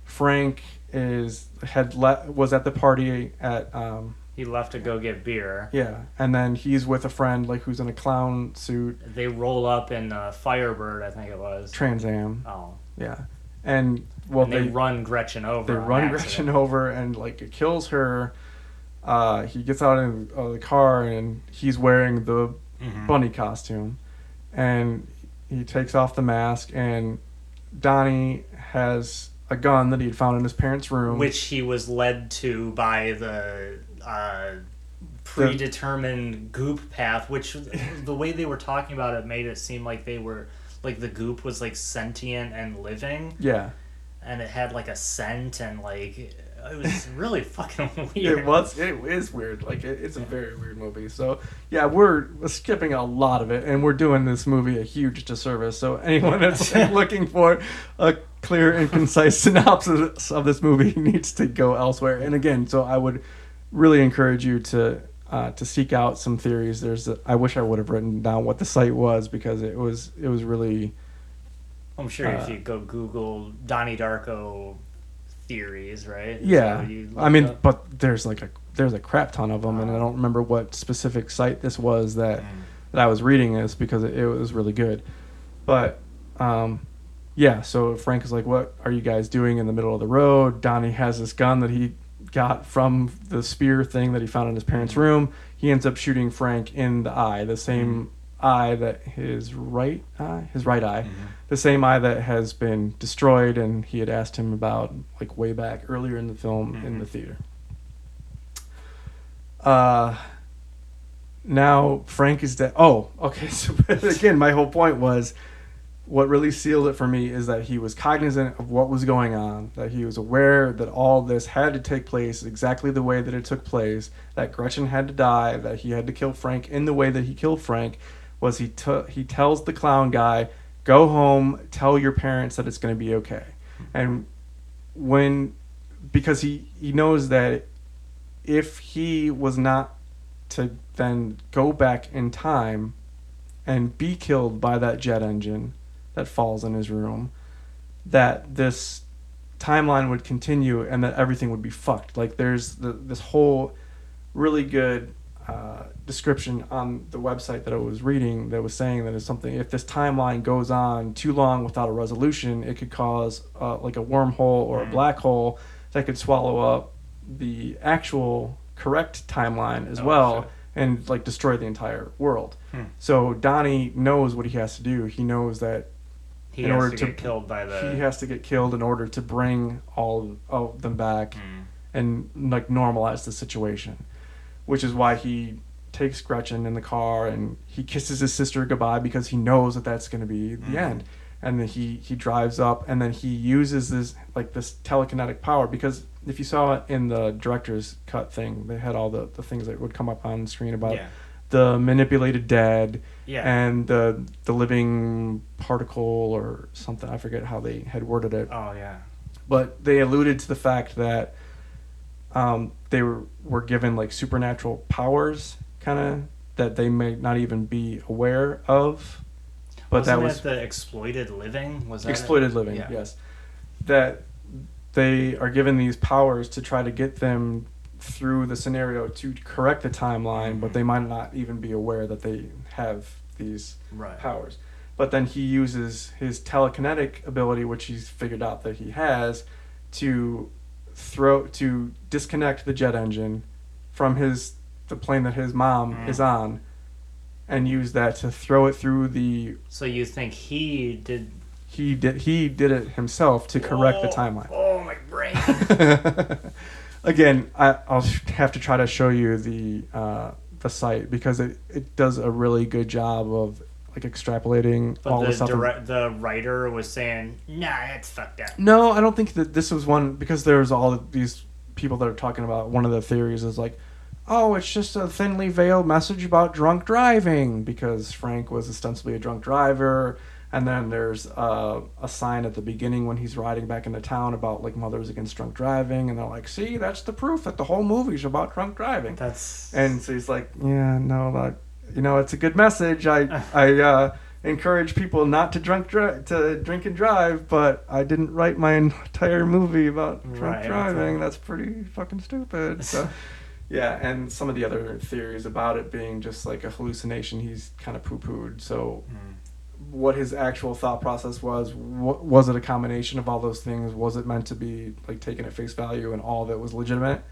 Frank is had le- was at the party at um, He left to go get beer. yeah, and then he's with a friend like who's in a clown suit, They roll up in a Firebird, I think it was. Trans Am. oh. Yeah, and well and they, they run Gretchen over. they run accident. Gretchen over and like it kills her. Uh, he gets out of of the car and he's wearing the Mhm. bunny costume, and he takes off the mask and Donnie has a gun that he had found in his parents' room. Which he was led to by the uh, predetermined goop path, which the way they were talking about it made it seem like they were like the goop was like sentient and living, yeah, and it had like a scent and like it was really fucking weird. it was. It is weird. Like it, it's a very weird movie. So yeah, we're skipping a lot of it, and we're doing this movie a huge disservice. So anyone that's looking for a clear and concise synopsis of this movie needs to go elsewhere. And again, so I would really encourage you to. Uh, to seek out some theories, there's. A, I wish I would have written down what the site was because it was. It was really. I'm sure if uh, you go Google Donnie Darko theories, right? Yeah, I mean, up- but there's like a there's a crap ton of them, and I don't remember what specific site this was that Mm. that I was reading this because it, it was really good. But um, yeah, so Frank is like, "What are you guys doing in the middle of the road?" Donnie has this gun that he got from the spear thing that he found in his parents' room. He ends up shooting Frank in the eye, the same eye that his right eye, his right eye, the same eye that has been destroyed, and he had asked him about like way back earlier in the film in Mhm. the theater. Uh, now Frank is dead. Oh, okay. So again, my whole point was what really sealed it for me is that he was cognizant of what was going on, that he was aware that all this had to take place exactly the way that it took place, that Gretchen had to die, that he had to kill Frank in the way that he killed Frank. Was he t- he tells the clown guy, "Go home, tell your parents that it's going to be okay," and when because he he knows that if he was not to then go back in time and be killed by that jet engine that falls in his room, that this timeline would continue and that everything would be fucked. Like there's the, this whole really good uh, description on the website that I was reading that was saying that it's something if this timeline goes on too long without a resolution, it could cause uh, like a wormhole or a Mhm. black hole that could swallow up the actual correct timeline as Oh, well shit. and like destroy the entire world. Hmm. So Donnie knows what he has to do. He knows that he in has order to to- get killed by the. he has to get killed in order to bring all of them back Mm. and like normalize the situation, which is why he takes Gretchen in the car and he kisses his sister goodbye because he knows that that's going to be the Mhm. end. And then he he drives up and then he uses this like this telekinetic power because if you saw it in the director's cut thing, they had all the, the things that would come up on screen about Yeah. the manipulated dead Yeah. and the the living particle or something. I forget how they had worded it oh yeah. but they alluded to the fact that um, they were, were given like supernatural powers, kind of that they may not even be aware of. But Wasn't that was it the exploited living? Was that it? exploited living. Yeah. Yes, that they are given these powers to try to get them through the scenario to correct the timeline, but Mhm. they might not even be aware that they have these Right. powers. But then he uses his telekinetic ability, which he's figured out that he has, to throw to disconnect the jet engine from his the plane that his mom Mm. is on, and use that to throw it through the. So you think he did? He did he did it himself to correct the timeline. Oh my brain. Again, I, I'll have to try to show you the uh, the site because it, it does a really good job of like extrapolating all But the the stuff. direct, the writer was saying, "Nah, that's fucked up." No, I don't think that this was one because there's all these people that are talking about one of the theories is like, oh, it's just a thinly veiled message about drunk driving because Frank was ostensibly a drunk driver, And then there's uh, a sign at the beginning when he's riding back into town about like mothers against drunk driving, and they're like, "See, that's the proof that the whole movie's about drunk driving." That's And so he's like, "Yeah, no, that, you know, it's a good message. I I uh, encourage people not to drunk dri- to drink and drive, but I didn't write my entire movie about drunk Right. driving. That's pretty fucking stupid." So. Yeah, and some of the other theories about it being just like a hallucination, he's kind of poo pooed. So, Mm. What his actual thought process was, wa- was it a combination of all those things? Was it meant to be like taken at face value and all of it was legitimate?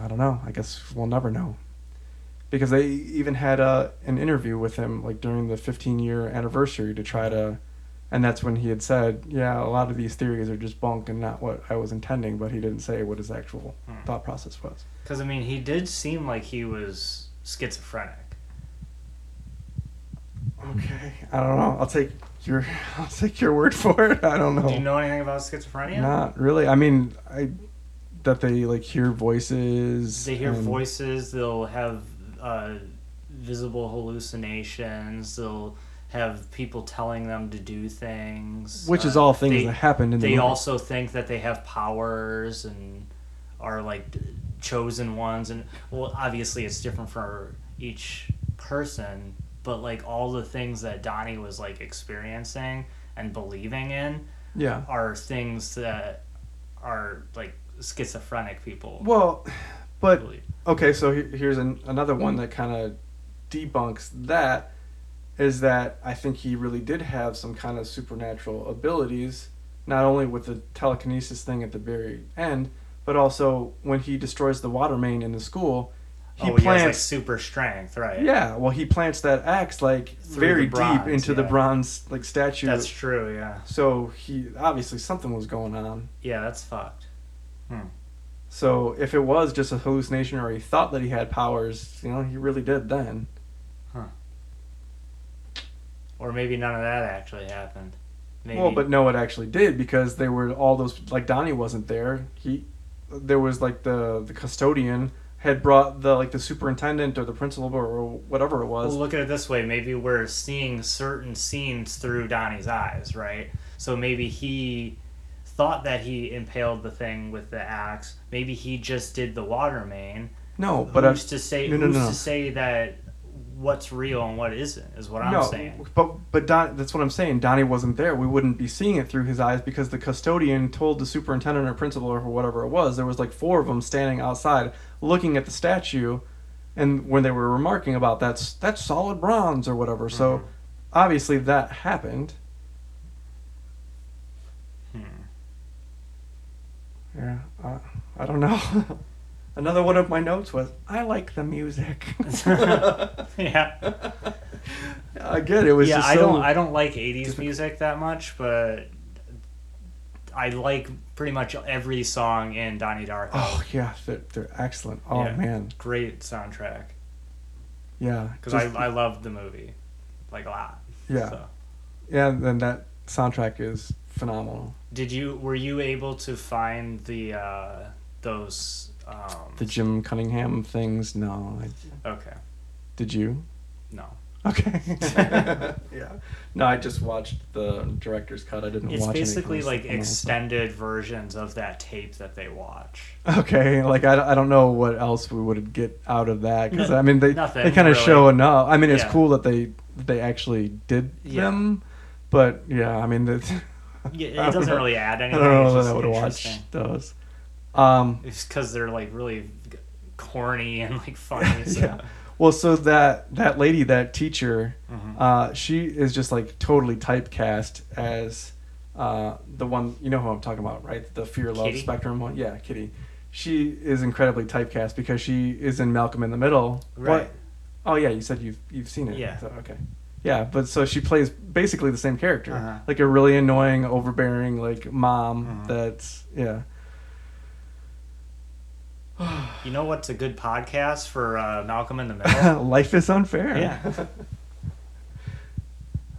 I don't know. I guess we'll never know. Because they even had a, an interview with him like during the 15 year anniversary to try to, and that's when he had said, yeah, a lot of these theories are just bunk and not what I was intending, but he didn't say what his actual Hmm. thought process was. Because I mean, he did seem like he was schizophrenic. Okay, I don't know. I'll take your I'll take your word for it. I don't know. Do you know anything about schizophrenia? Not really. I mean, I that they like hear voices. They hear and- voices. They'll have uh, visible hallucinations. They'll have people telling them to do things, which is Uh, all things they- that happened in the They movie. also think that they have powers and are like chosen ones, and well, obviously it's different for each person. But like all the things that Donnie was like experiencing and believing in yeah. are things that are like schizophrenic people Well, but believe. okay. So here's an, another one that kind of debunks that. Is that I think he really did have some kind of supernatural abilities, not only with the telekinesis thing at the very end, but also when he destroys the water main in the school. He oh, he has like plants super strength, right? Yeah, well, he plants that axe like Through very bronze, deep into the bronze like statue. That's true. Yeah, so he obviously something was going on. yeah, that's fucked. Hmm. So if it was just a hallucination or he thought that he had powers, you know, he really did then. Huh. Or maybe none of that actually happened. Maybe. Well, but no, it actually did because they were all those like Donnie wasn't there. He there was like the the custodian had brought the like the superintendent or the principal or whatever it was. Well, look at it this way. Maybe we're seeing certain scenes through Donnie's eyes, right? So maybe he thought that he impaled the thing with the axe. Maybe he just did the water main. no, but uh, I, who's to say? no, no, who's no. to say that what's real and what isn't? Is what I'm no, saying. but but Don, that's what I'm saying. Donnie wasn't there. We wouldn't be seeing it through his eyes because the custodian told the superintendent or principal or whatever it was. There was like four of them standing outside looking at the statue, and when they were remarking about that's that's solid bronze or whatever. So Mhm. obviously that happened. Hmm. Yeah, uh, I don't know. Another one of my notes was I like the music. yeah. Again, it was yeah, just I so, don't I don't like '80s difficult. music that much, but I like pretty much every song in Donnie Darko. Oh yeah, they're, they're excellent. Oh Yeah. man, Great soundtrack yeah. because I I love the movie like a lot. Yeah. So. Yeah, and then that soundtrack is phenomenal. Did you were you able to find the uh, those? Um, The Jim Cunningham things, no. I, okay, did you? no. Okay. yeah. No, I just watched the director's cut. I didn't It's watch. any basically kind like stuff on extended versions of that tape that they watch. Okay, like I, I don't know what else we would get out of that because I mean they Nothing, they kind of really. show enough. I mean it's Yeah. cool that they they actually did Yeah. them, but yeah, I mean that. Yeah, it doesn't know. really add anything. I anything. don't know it's that just I would watch those. Um, It's because they're like really corny and like funny. So. yeah. Well, so that that lady, that teacher, Mhm. uh, she is just like totally typecast as uh, the one. You know who I'm talking about, right? The fear, love Kitty? spectrum one. Yeah, Kitty. She is incredibly typecast because she is in Malcolm in the Middle. Right. What? Oh yeah, you said you've you've seen it. Yeah. So, okay. Yeah, but so she plays basically the same character, Uh-huh. like a really annoying, overbearing like mom. Mhm. That's yeah. You know what's a good podcast for uh, Malcolm in the Middle? Life is unfair. Yeah.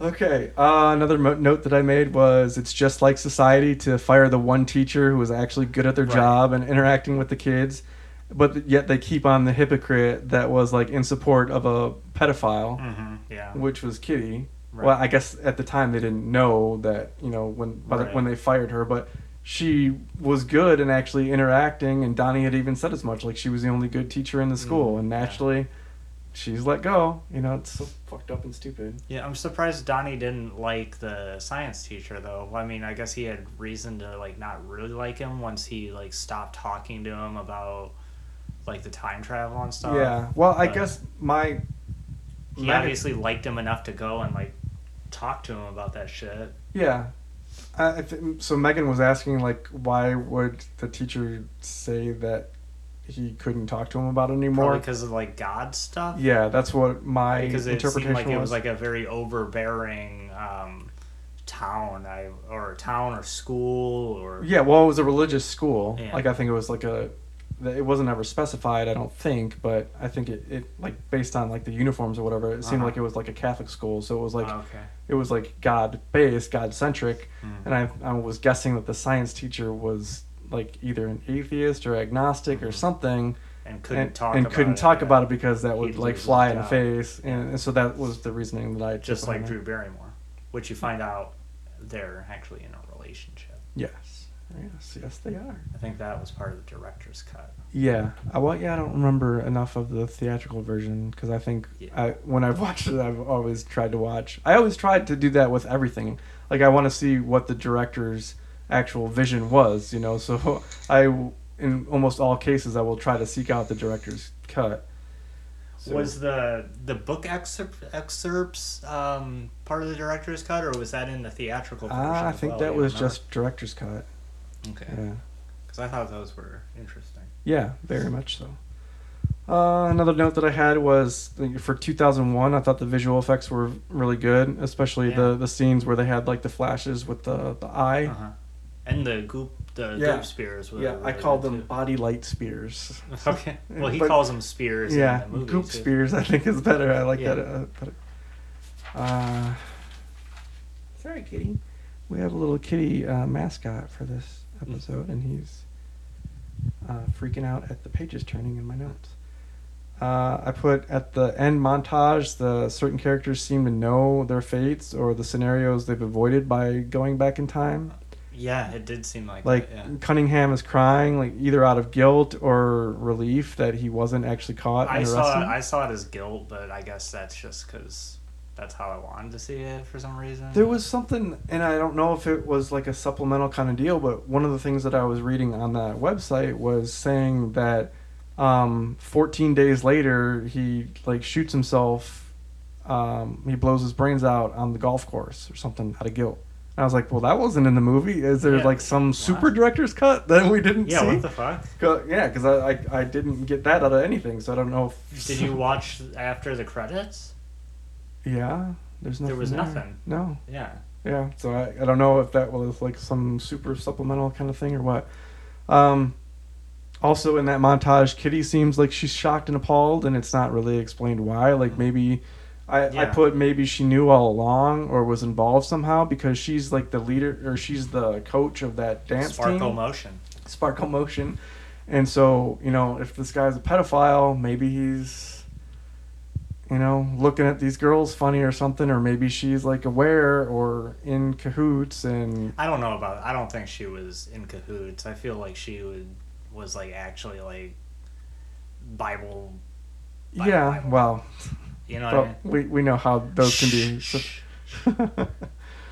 okay. Uh, another mo- note that I made was it's just like society to fire the one teacher who was actually good at their Right. job and interacting with the kids, but yet they keep on the hypocrite that was like in support of a pedophile, hmm Yeah. which was Kitty. Right. Well, I guess at the time they didn't know that you know when by the, when they fired her, but she was good and actually interacting, and Donnie had even said as much. Like she was the only good teacher in the school, Mm, and yeah. naturally, she's let go. You know, it's so fucked up and stupid. Yeah, I'm surprised Donnie didn't like the science teacher though. I mean, I guess he had reason to like not really like him once he like stopped talking to him about like the time travel and stuff. yeah. Well, I guess my He Megan- obviously liked him enough to go and like talk to him about that shit. Yeah. Th- so Megan was asking like, why would the teacher say that he couldn't talk to him about it anymore? Because of like God stuff. Yeah, that's what my because it interpretation seemed like it was was. like a very overbearing um, town, I or town or school or yeah, well, it was a religious school. Yeah. Like I think it was like a. It wasn't ever specified, I don't think, but I think it, it like based on like the uniforms or whatever, it seemed Uh-huh. like it was like a Catholic school, so it was like Oh, okay. it was like God based, God centric, Hmm. and I I was guessing that the science teacher was like either an atheist or agnostic or Mhm. something, and couldn't and, talk and about couldn't it, talk yeah. about it because that would He'd like fly in the face, and, and so that was the reasoning that I just like Drew. Barrymore, which you find out they're actually in a relationship. Yes, yes, yes, they are. I think that was part of the director's cut. Yeah, I, well, yeah, I don't remember enough of the theatrical version because I think Yeah. I when I've watched it, I've always tried to watch. I always tried to do that with everything. Like I want to see what the director's actual vision was, you know. So I, in almost all cases, I will try to seek out the director's cut. So- Was the the book excerpt, excerpts um, part of the director's cut, or was that in the theatrical version? Ah, I think well? that was remember? just director's cut. Okay. Yeah. Because I thought those were interesting. Yeah, very much so. Uh, another note that I had was for 2001, I thought the visual effects were really good, especially the, Yeah. the scenes where they had like the flashes with the, the eye. Uh-huh. And the goop the Yeah. goop spears. Yeah, I called them body light spears. Okay. Well, he But- calls them spears. yeah, In the movie, goop too. spears I think is better. I like Yeah. that uh, better. Uh, sorry, kitty. We have a little kitty uh, mascot for this. Episode, and he's uh, freaking out at the pages turning in my notes. Uh, I put at the end montage, the certain characters seem to know their fates or the scenarios they've avoided by going back in time. Yeah, it did seem like Like that, yeah. Cunningham is crying, like either out of guilt or relief that he wasn't actually caught I saw it, I saw it as guilt, but I guess that's just because that's how I wanted to see it for some reason. There was something, and I don't know if it was like a supplemental kind of deal, but one of the things that I was reading on that website was saying that um, 14 days later he like shoots himself, um, he blows his brains out on the golf course or something out of guilt. And I was like, well, that wasn't in the movie. Is there Yeah. like some super director's cut that we didn't yeah, see? Yeah, what the fuck? 'Cause- yeah, because I, I I didn't get that out of anything, so I don't know. if... Did you watch after the credits? Yeah, there's nothing. There was there. nothing. No. Yeah. Yeah, so I, I don't know if that was like some super supplemental kind of thing or what. Um, also in that montage, Kitty seems like she's shocked and appalled, and it's not really explained why. Like maybe I, I put maybe she knew all along or was involved somehow because she's like the leader or she's the coach of that dance Sparkle team, motion. Sparkle Motion, and so you know if this guy's a pedophile, maybe he's you know, looking at these girls funny or something, or maybe she's like aware or in cahoots and I don't know about. I don't think she was in cahoots. I feel like she would was like actually like Bible. Bible, yeah, Bible. well, You know what I mean? we, we know how those can be. so-.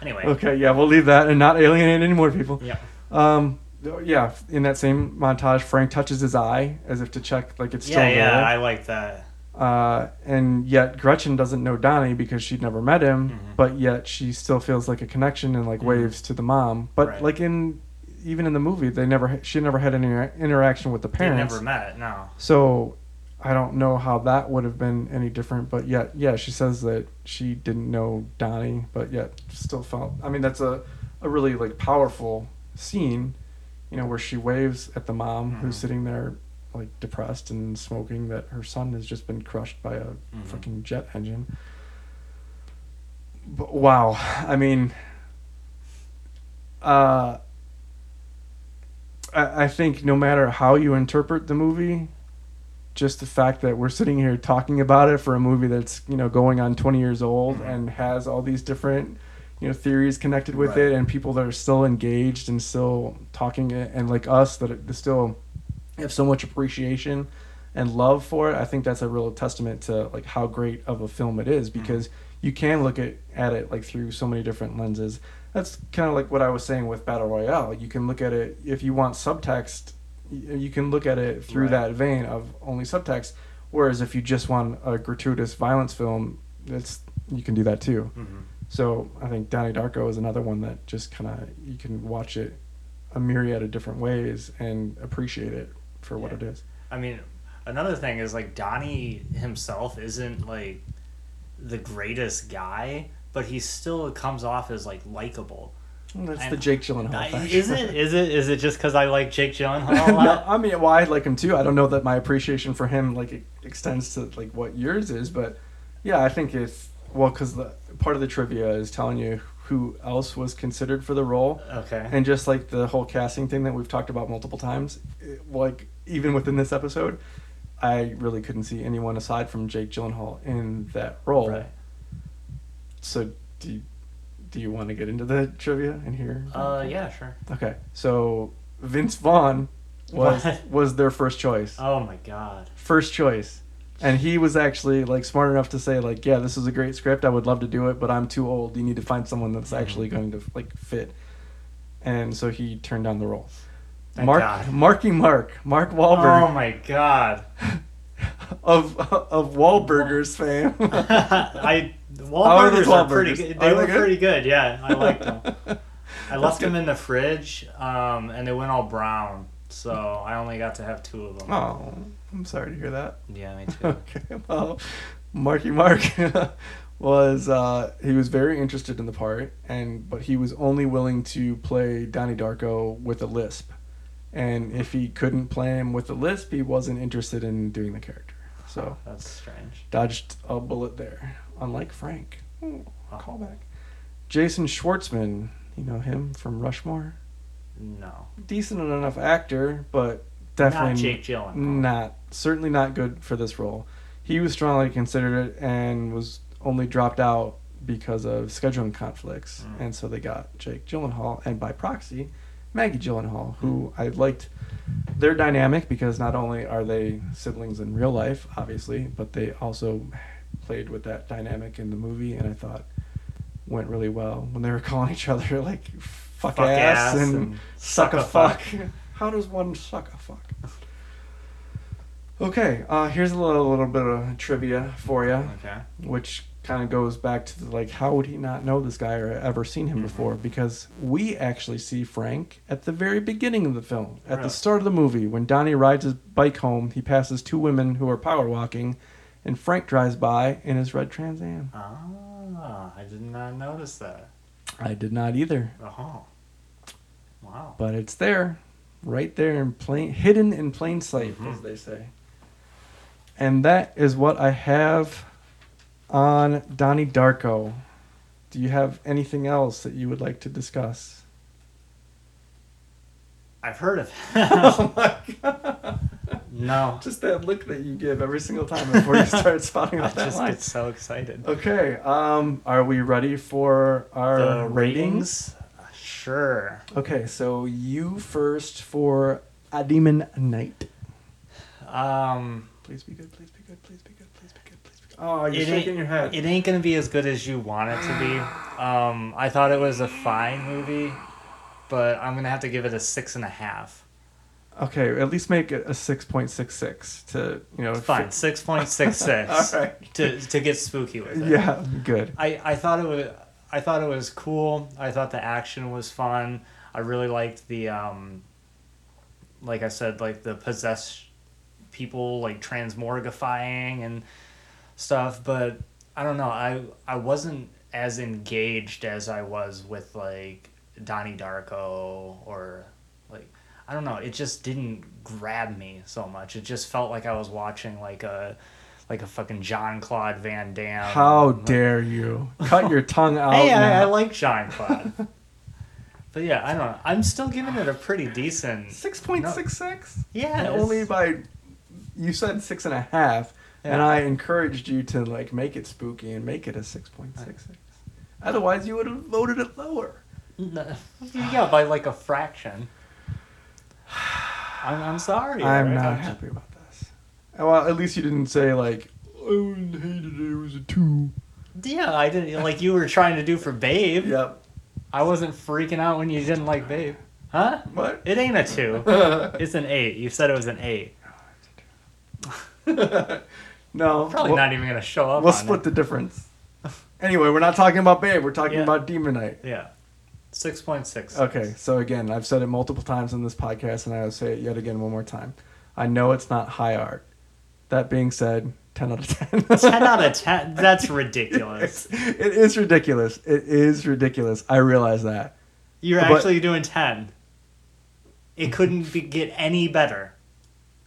Anyway. okay, yeah, we'll leave that and not alienate any more people. Yeah. Um, yeah, in that same montage, Frank touches his eye as if to check like it's still Yeah, yeah. there. I like that. Uh, and yet Gretchen doesn't know Donnie because she'd never met him, Mhm. but yet she still feels like a connection and like Mhm. waves to the mom. But Right. like in even in the movie, they never she never had any interaction with the They parents. never met. No. So I don't know how that would have been any different. But yet, yeah, she says that she didn't know Donnie, but yet still felt. I mean, that's a a really like powerful scene, you know, where she waves at the mom who's Mhm. sitting there like depressed and smoking that her son has just been crushed by a Mhm. fucking jet engine. But, wow, I mean, uh, I, I think no matter how you interpret the movie, just the fact that we're sitting here talking about it for a movie that's you know going on 20 years old Mhm. and has all these different you know theories connected with Right. it and people that are still engaged and still talking it and like us that are- still have so much appreciation and love for it i think that's a real testament to like how great of a film it is because you can look at, at it like through so many different lenses. That's kind of like what i was saying with battle royale. You can look at it if you want subtext you can look at it through Right. that vein of only subtext whereas if you just want a gratuitous violence film it's you can do that too. Mm-hmm. so I think Donnie Darko is another one that just kind of you can watch it a myriad of different ways and appreciate it for what Yeah. it is. I mean, another thing is like Donnie himself isn't like the greatest guy, but he still comes off as like likable. Well, That's I the. Jake Gyllenhaal I-. Is it? Is it? Is it just because I like Jake Gyllenhaal a no? I mean, well, I like him too. I don't know that my appreciation for him like extends to like what yours is, but yeah, I think it's well because the part of the trivia is telling you who else was considered for the role. Okay. and just like the whole casting thing that we've talked about multiple times it- like even within this episode i really couldn't see anyone aside from jake gyllenhaal in that role Right. so do you, do you want to get into the trivia and hear Uh, yeah, sure. okay so vince vaughn was What? was their first choice Oh my god. first choice and he was actually like smart enough to say like yeah this is a great script i would love to do it but i'm too old you need to find someone that's Mhm. actually going to like fit and so he turned down the role Thank mark God. marky mark mark Wahlberg. Oh my god. of of Wahlburgers fame I are Wahlburgers are pretty good. They they were good? pretty good. Yeah, I liked them. I left them in the fridge, um, and they went all brown. So I only got to have two of them. oh i'm sorry to hear that Yeah, me too. okay well marky mark was uh he was very interested in the part and but he was only willing to play donnie darko with a lisp and if he couldn't play him with a lisp he wasn't interested in doing the character so That's strange. dodged a bullet there unlike frank Ooh, Oh. callback jason schwartzman you know him from rushmore No. decent enough actor but definitely Not Jake Gyllenhaal. not certainly not good for this role. He was strongly considered it and was only dropped out because of scheduling conflicts, Mm. and so they got Jake Gyllenhaal and by proxy Maggie Gyllenhaal, who. I liked their dynamic because not only are they siblings in real life, obviously, but they also played with that dynamic in the movie, and I thought went really well when they were calling each other like fuck, Fuck ass, ass and, and suck a a fuck. How does one suck a fuck? Okay, uh, here's a little, little bit of trivia for you, Okay. which kind of goes back to the, like, how would he not know this guy or ever seen him Mhm. before? Because we actually see Frank at the very beginning of the film, at the start of the movie, when Donnie rides his bike home. He passes two women who are power walking, and Frank drives by in his red Trans Am. Ah, I did not notice that. I did not either, Oh. Wow. but it's there, right there in plain, hidden in plain sight, Mhm. as they say. And that is what I have on Donnie Darko. Do you have anything else that you would like to discuss? I've heard of oh my god! No. Just that look that you give every single time before you start spouting I out that just line. get so excited. Okay, um, are we ready for our the ratings? ratings? Sure. Okay, so you first for A Demon Knight. Um, Please be good. Please be good. Please be good. Please be good. Please be good. Oh, you're it ain't, shaking your head. It ain't gonna be as good as you want it to be. Um, I thought it was a fine movie, but I'm gonna have to give it a six and a half. Okay, at least make it a six point six six to you know. Fine, six point six six. All right. To to get spooky with it. Yeah, good. I, I thought it was I thought it was cool. I thought the action was fun. I really liked the um like I said, like the possessed people like transmorgifying and stuff, but I don't know, I I wasn't as engaged as I was with like Donnie Darko or like I don't know, it just didn't grab me so much. It just felt like I was watching like a like a fucking Jean-Claude Van Damme. How like- dare you? Cut your tongue out. Hey, I, I like Jean-Claude. but yeah, I don't know. I'm still giving it a pretty decent. Six point six six. Yeah, only by you said six and a half, and I encouraged you to like make it spooky and make it a six point six six. Otherwise, you would have voted it lower. yeah, by like a fraction. I'm, I'm sorry. I'm Eric. not I'm- happy about this. Well, at least you didn't say like I wouldn't hated it. It was a two. Yeah, I didn't like you were trying to do for Babe. Yep. I wasn't freaking out when you didn't like Babe. Huh? What? It ain't a two. It's an eight. You said it was an eight. no. Probably we'll, not even gonna show up. We'll on split it. the difference. Anyway, we're not talking about Babe. We're talking Yeah. about Demon Knight. Yeah, six point six. Okay, so again, I've said it multiple times in this podcast, and I will say it yet again one more time. I know it's not high art. That being said, ten out of ten. Ten out of ten. That's ridiculous. It's- it is ridiculous. It is ridiculous. I realize that. You're But- actually doing ten. It couldn't be, get any better.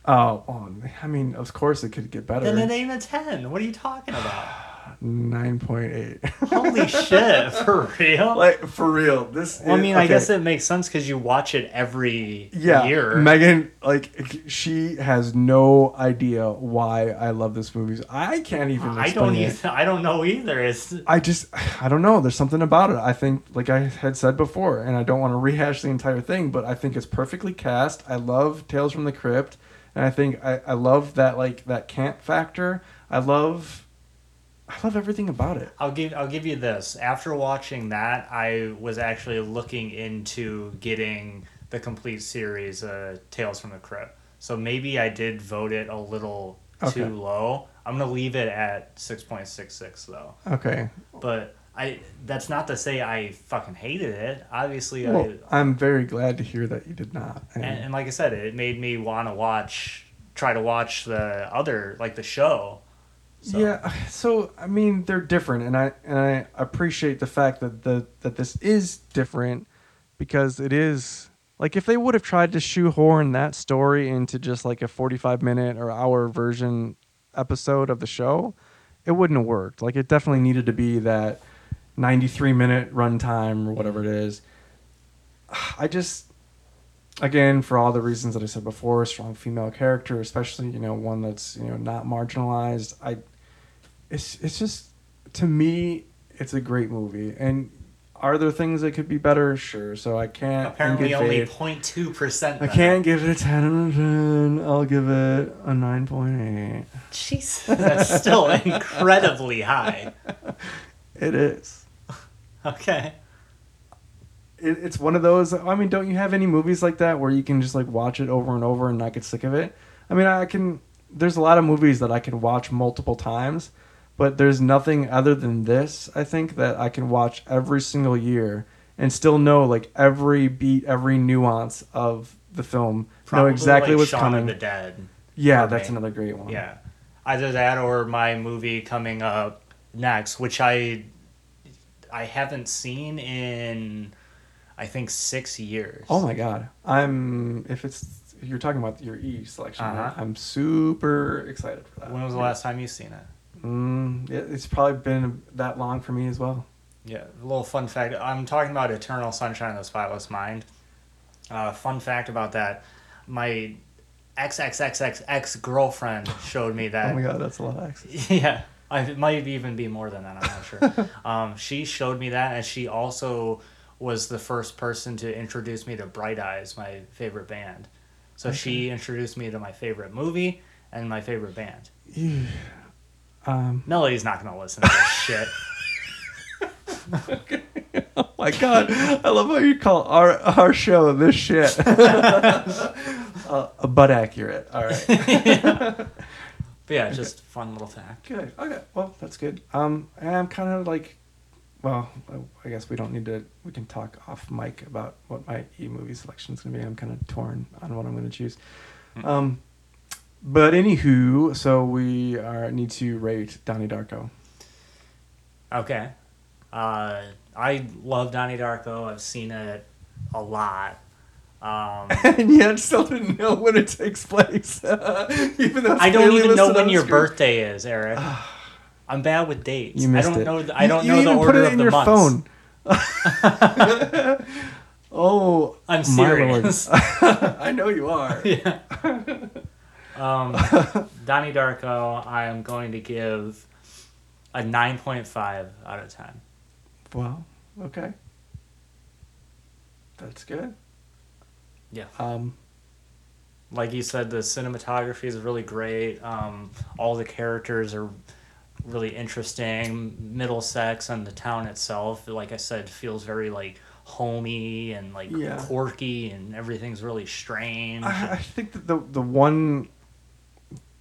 Oh, oh, I mean, of course it could get better. Then it ain't a ten. What are you talking about? Nine point eight. Holy shit! For real? Like for real, this. well, I is- mean, I guess it makes sense because you watch it every yeah, year. Megan, like she has no idea why I love this movie. I can't even. I don't it. either. I don't know either. It's I just, I don't know. There's something about it. I think, like I had said before, and I don't want to rehash the entire thing, but I think it's perfectly cast. I love Tales from the Crypt, and I think I, I love that like that camp factor. I love, I love everything about it. I'll give I'll give you this. After watching that, I was actually looking into getting the complete series, uh, Tales from the Crypt. So maybe I did vote it a little Okay. too low. I'm gonna leave it at six point six six though. Okay. But I that's not to say I fucking hated it. Obviously, Well, I I'm very glad to hear that you did not. And, and, and like I said, it made me want to watch, try to watch the other like the show. So, Yeah, so I mean they're different, and I and I appreciate the fact that the that this is different because it is like if they would have tried to shoehorn that story into just like a forty-five minute or hour version episode of the show, it wouldn't have worked. Like it definitely needed to be that ninety-three minute runtime or whatever it is. I just again for all the reasons that I said before, strong female character, especially you know one that's you know not marginalized. I it's it's just to me it's a great movie and are there things that could be better sure so i can't apparently only faith- 0.2 percent. i can't give it a 10 out of 10 i'll give it a 9.8 Jesus, that's still incredibly high. it is Okay. it, it's one of those i mean don't you have any movies like that where you can just like watch it over and over and not get sick of it i mean i can there's a lot of movies that i can watch multiple times but there's nothing other than this i think that i can watch every single year and still know like every beat every nuance of the film know exactly like what's Shaun coming of the Dead. yeah that's me. another great one Yeah, either that or my movie coming up next, which I I haven't seen in I think six years. oh my god i'm if it's if you're talking about your e selection? Uh-huh. i'm super excited for that When was the last time you seen it? Mm, yeah, it's probably been that long for me as well. Yeah, a little fun fact. I'm talking about Eternal Sunshine of the Spotless Mind. Uh, fun fact about that: my ex ex ex ex ex girlfriend showed me that. oh my god, that's a lot of access. yeah, I, it might even be more than that. I'm not sure. um, she showed me that, and she also was the first person to introduce me to Bright Eyes, my favorite band. So she introduced me to my favorite movie and my favorite band. Um, Melody's not gonna listen to this shit. oh my god, I love how you call our our show this shit. uh, but accurate. All right. But yeah, just fun little fact. Good. Okay. Well, that's good. Um, I'm kind of like, well, I guess we don't need to. We can talk off mic about what my e movie selection is gonna be. I'm kind of torn on what I'm gonna choose. Um, but anywho, so we are need to rate Donnie Darko. Okay. Uh, I love Donnie Darko. I've seen it a lot. Um, and yet still didn't know when it takes place. even though I don't even know when your screen. birthday is, Eric. I'm bad with dates. You missed I don't it. know. The, I don't you know the order put it of in the your months. phone. oh, I'm my serious. I know you are. yeah. Um, Donnie Darko, I am going to give a 9.5 out of 10. Well, okay. That's good. Yeah. Um, Like you said, the cinematography is really great. Um, all the characters are really interesting. Middlesex and the town itself, like I said, feels very like homey and like Yeah. quirky, and everything's really strange. I, I think that the the one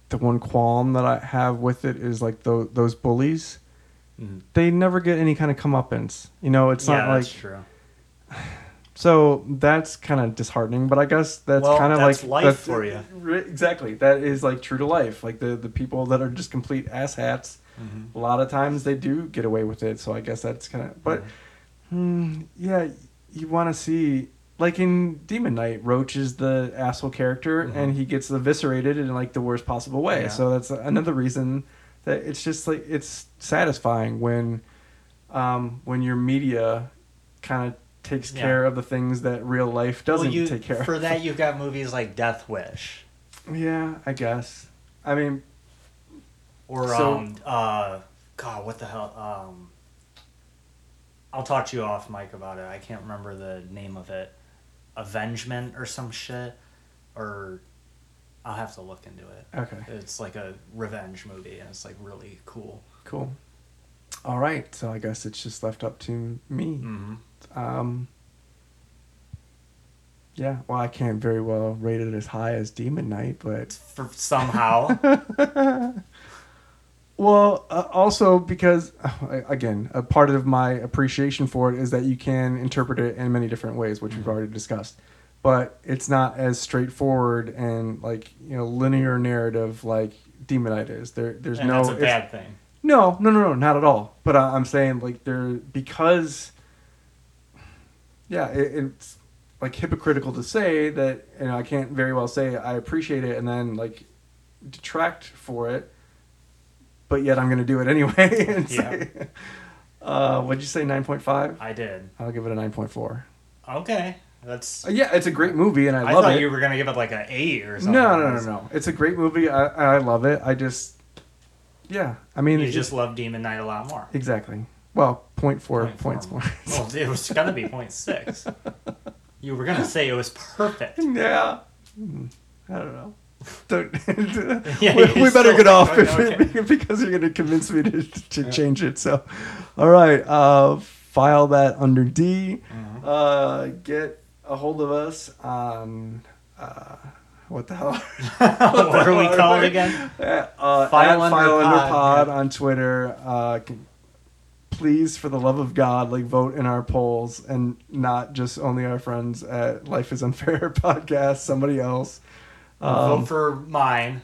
the one qualm that I have with it is like those those bullies. Mhm. They never get any kind of comeuppance. You know, it's yeah, not like that's true. so that's kind of disheartening. But I guess that's Well, kind of like life that's- for you. Exactly, that is like true to life. Like the the people that are just complete asshats. Mhm. A lot of times they do get away with it. So I guess that's kind of. But hmm, yeah, you want to see like in Demon Knight, Roach is the asshole character, Mhm. and he gets eviscerated in like the worst possible way. Yeah. So that's another reason that it's just like it's satisfying when, um, when your media kind of takes Yeah. care of the things that real life doesn't well, you, take care For of. For that, you've got movies like Death Wish Yeah, I guess. I mean, or So- um uh God, what the hell um. I'll talk to you off mic about it. I can't remember the name of it. Avengement or some shit, or I'll have to look into it. okay, It's like a revenge movie, and it's like really cool. cool. All right, so I guess it's just left up to me. Mm-hmm. Um, yeah, well, I can't very well rate it as high as Demon Knight, but For somehow, well, uh, also because uh, again, a part of my appreciation for it is that you can interpret it in many different ways, which we've Mm-hmm. already discussed. But it's not as straightforward and like you know linear narrative like Demon Knight is. There, there's and no. that's a bad thing. No, no, no, no, not at all. But I, I'm saying like there because, yeah, it, it's like hypocritical to say that you know I can't very well say I appreciate it and then like detract for it, but yet I'm going to do it anyway. and say, uh, what'd you say? Nine point five. I did. I'll give it a nine point four. Okay, that's. Uh, yeah, it's a great movie and I. I, love thought it. you were gonna give it like an eight or something. no, no, no, no. It's a great movie. I, I love it. I just, yeah. I mean, You just love Demon Knight a lot more. exactly. Well, point four Point four points more. more. Well, it was gonna be point six. You were gonna say it was perfect. Yeah. Hmm, I don't know. Don't, Yeah, we, we better get off okay. because you're going to convince me to, to change it. So, all right. Uh, file that under D. Mhm. Uh, get a hold of us on. Uh, what the hell? what are we called again? Uh, File Under File Under Pod, Pod yeah. on Twitter. Uh, c- please, for the love of God, like vote in our polls and not just only our friends at Life Is Unfair podcast. Somebody else. Um, Vote for mine,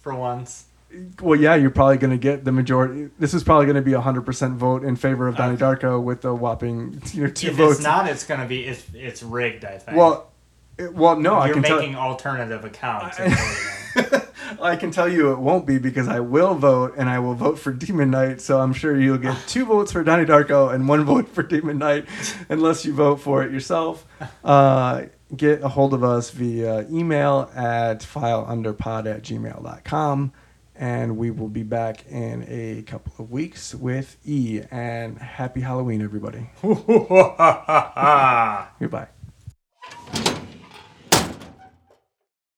for once. well, yeah, you're probably going to get the majority. This is probably going to be a hundred percent vote in favor of Donnie Okay. Darko with a whopping you know two If votes. it's not, it's gonna be. It's it's rigged. I think. well, it- well, no, I you're can tell. making alternative accounts. I- and voting on. I can tell you it won't be because I will vote and I will vote for Demon Knight. So I'm sure you'll get two votes for Donnie Darko and one vote for Demon Knight, unless you vote for it yourself. Uh, get a hold of us via email at fileunderpod at gmail.com. And we will be back in a couple of weeks with E. And happy Halloween, everybody. Goodbye.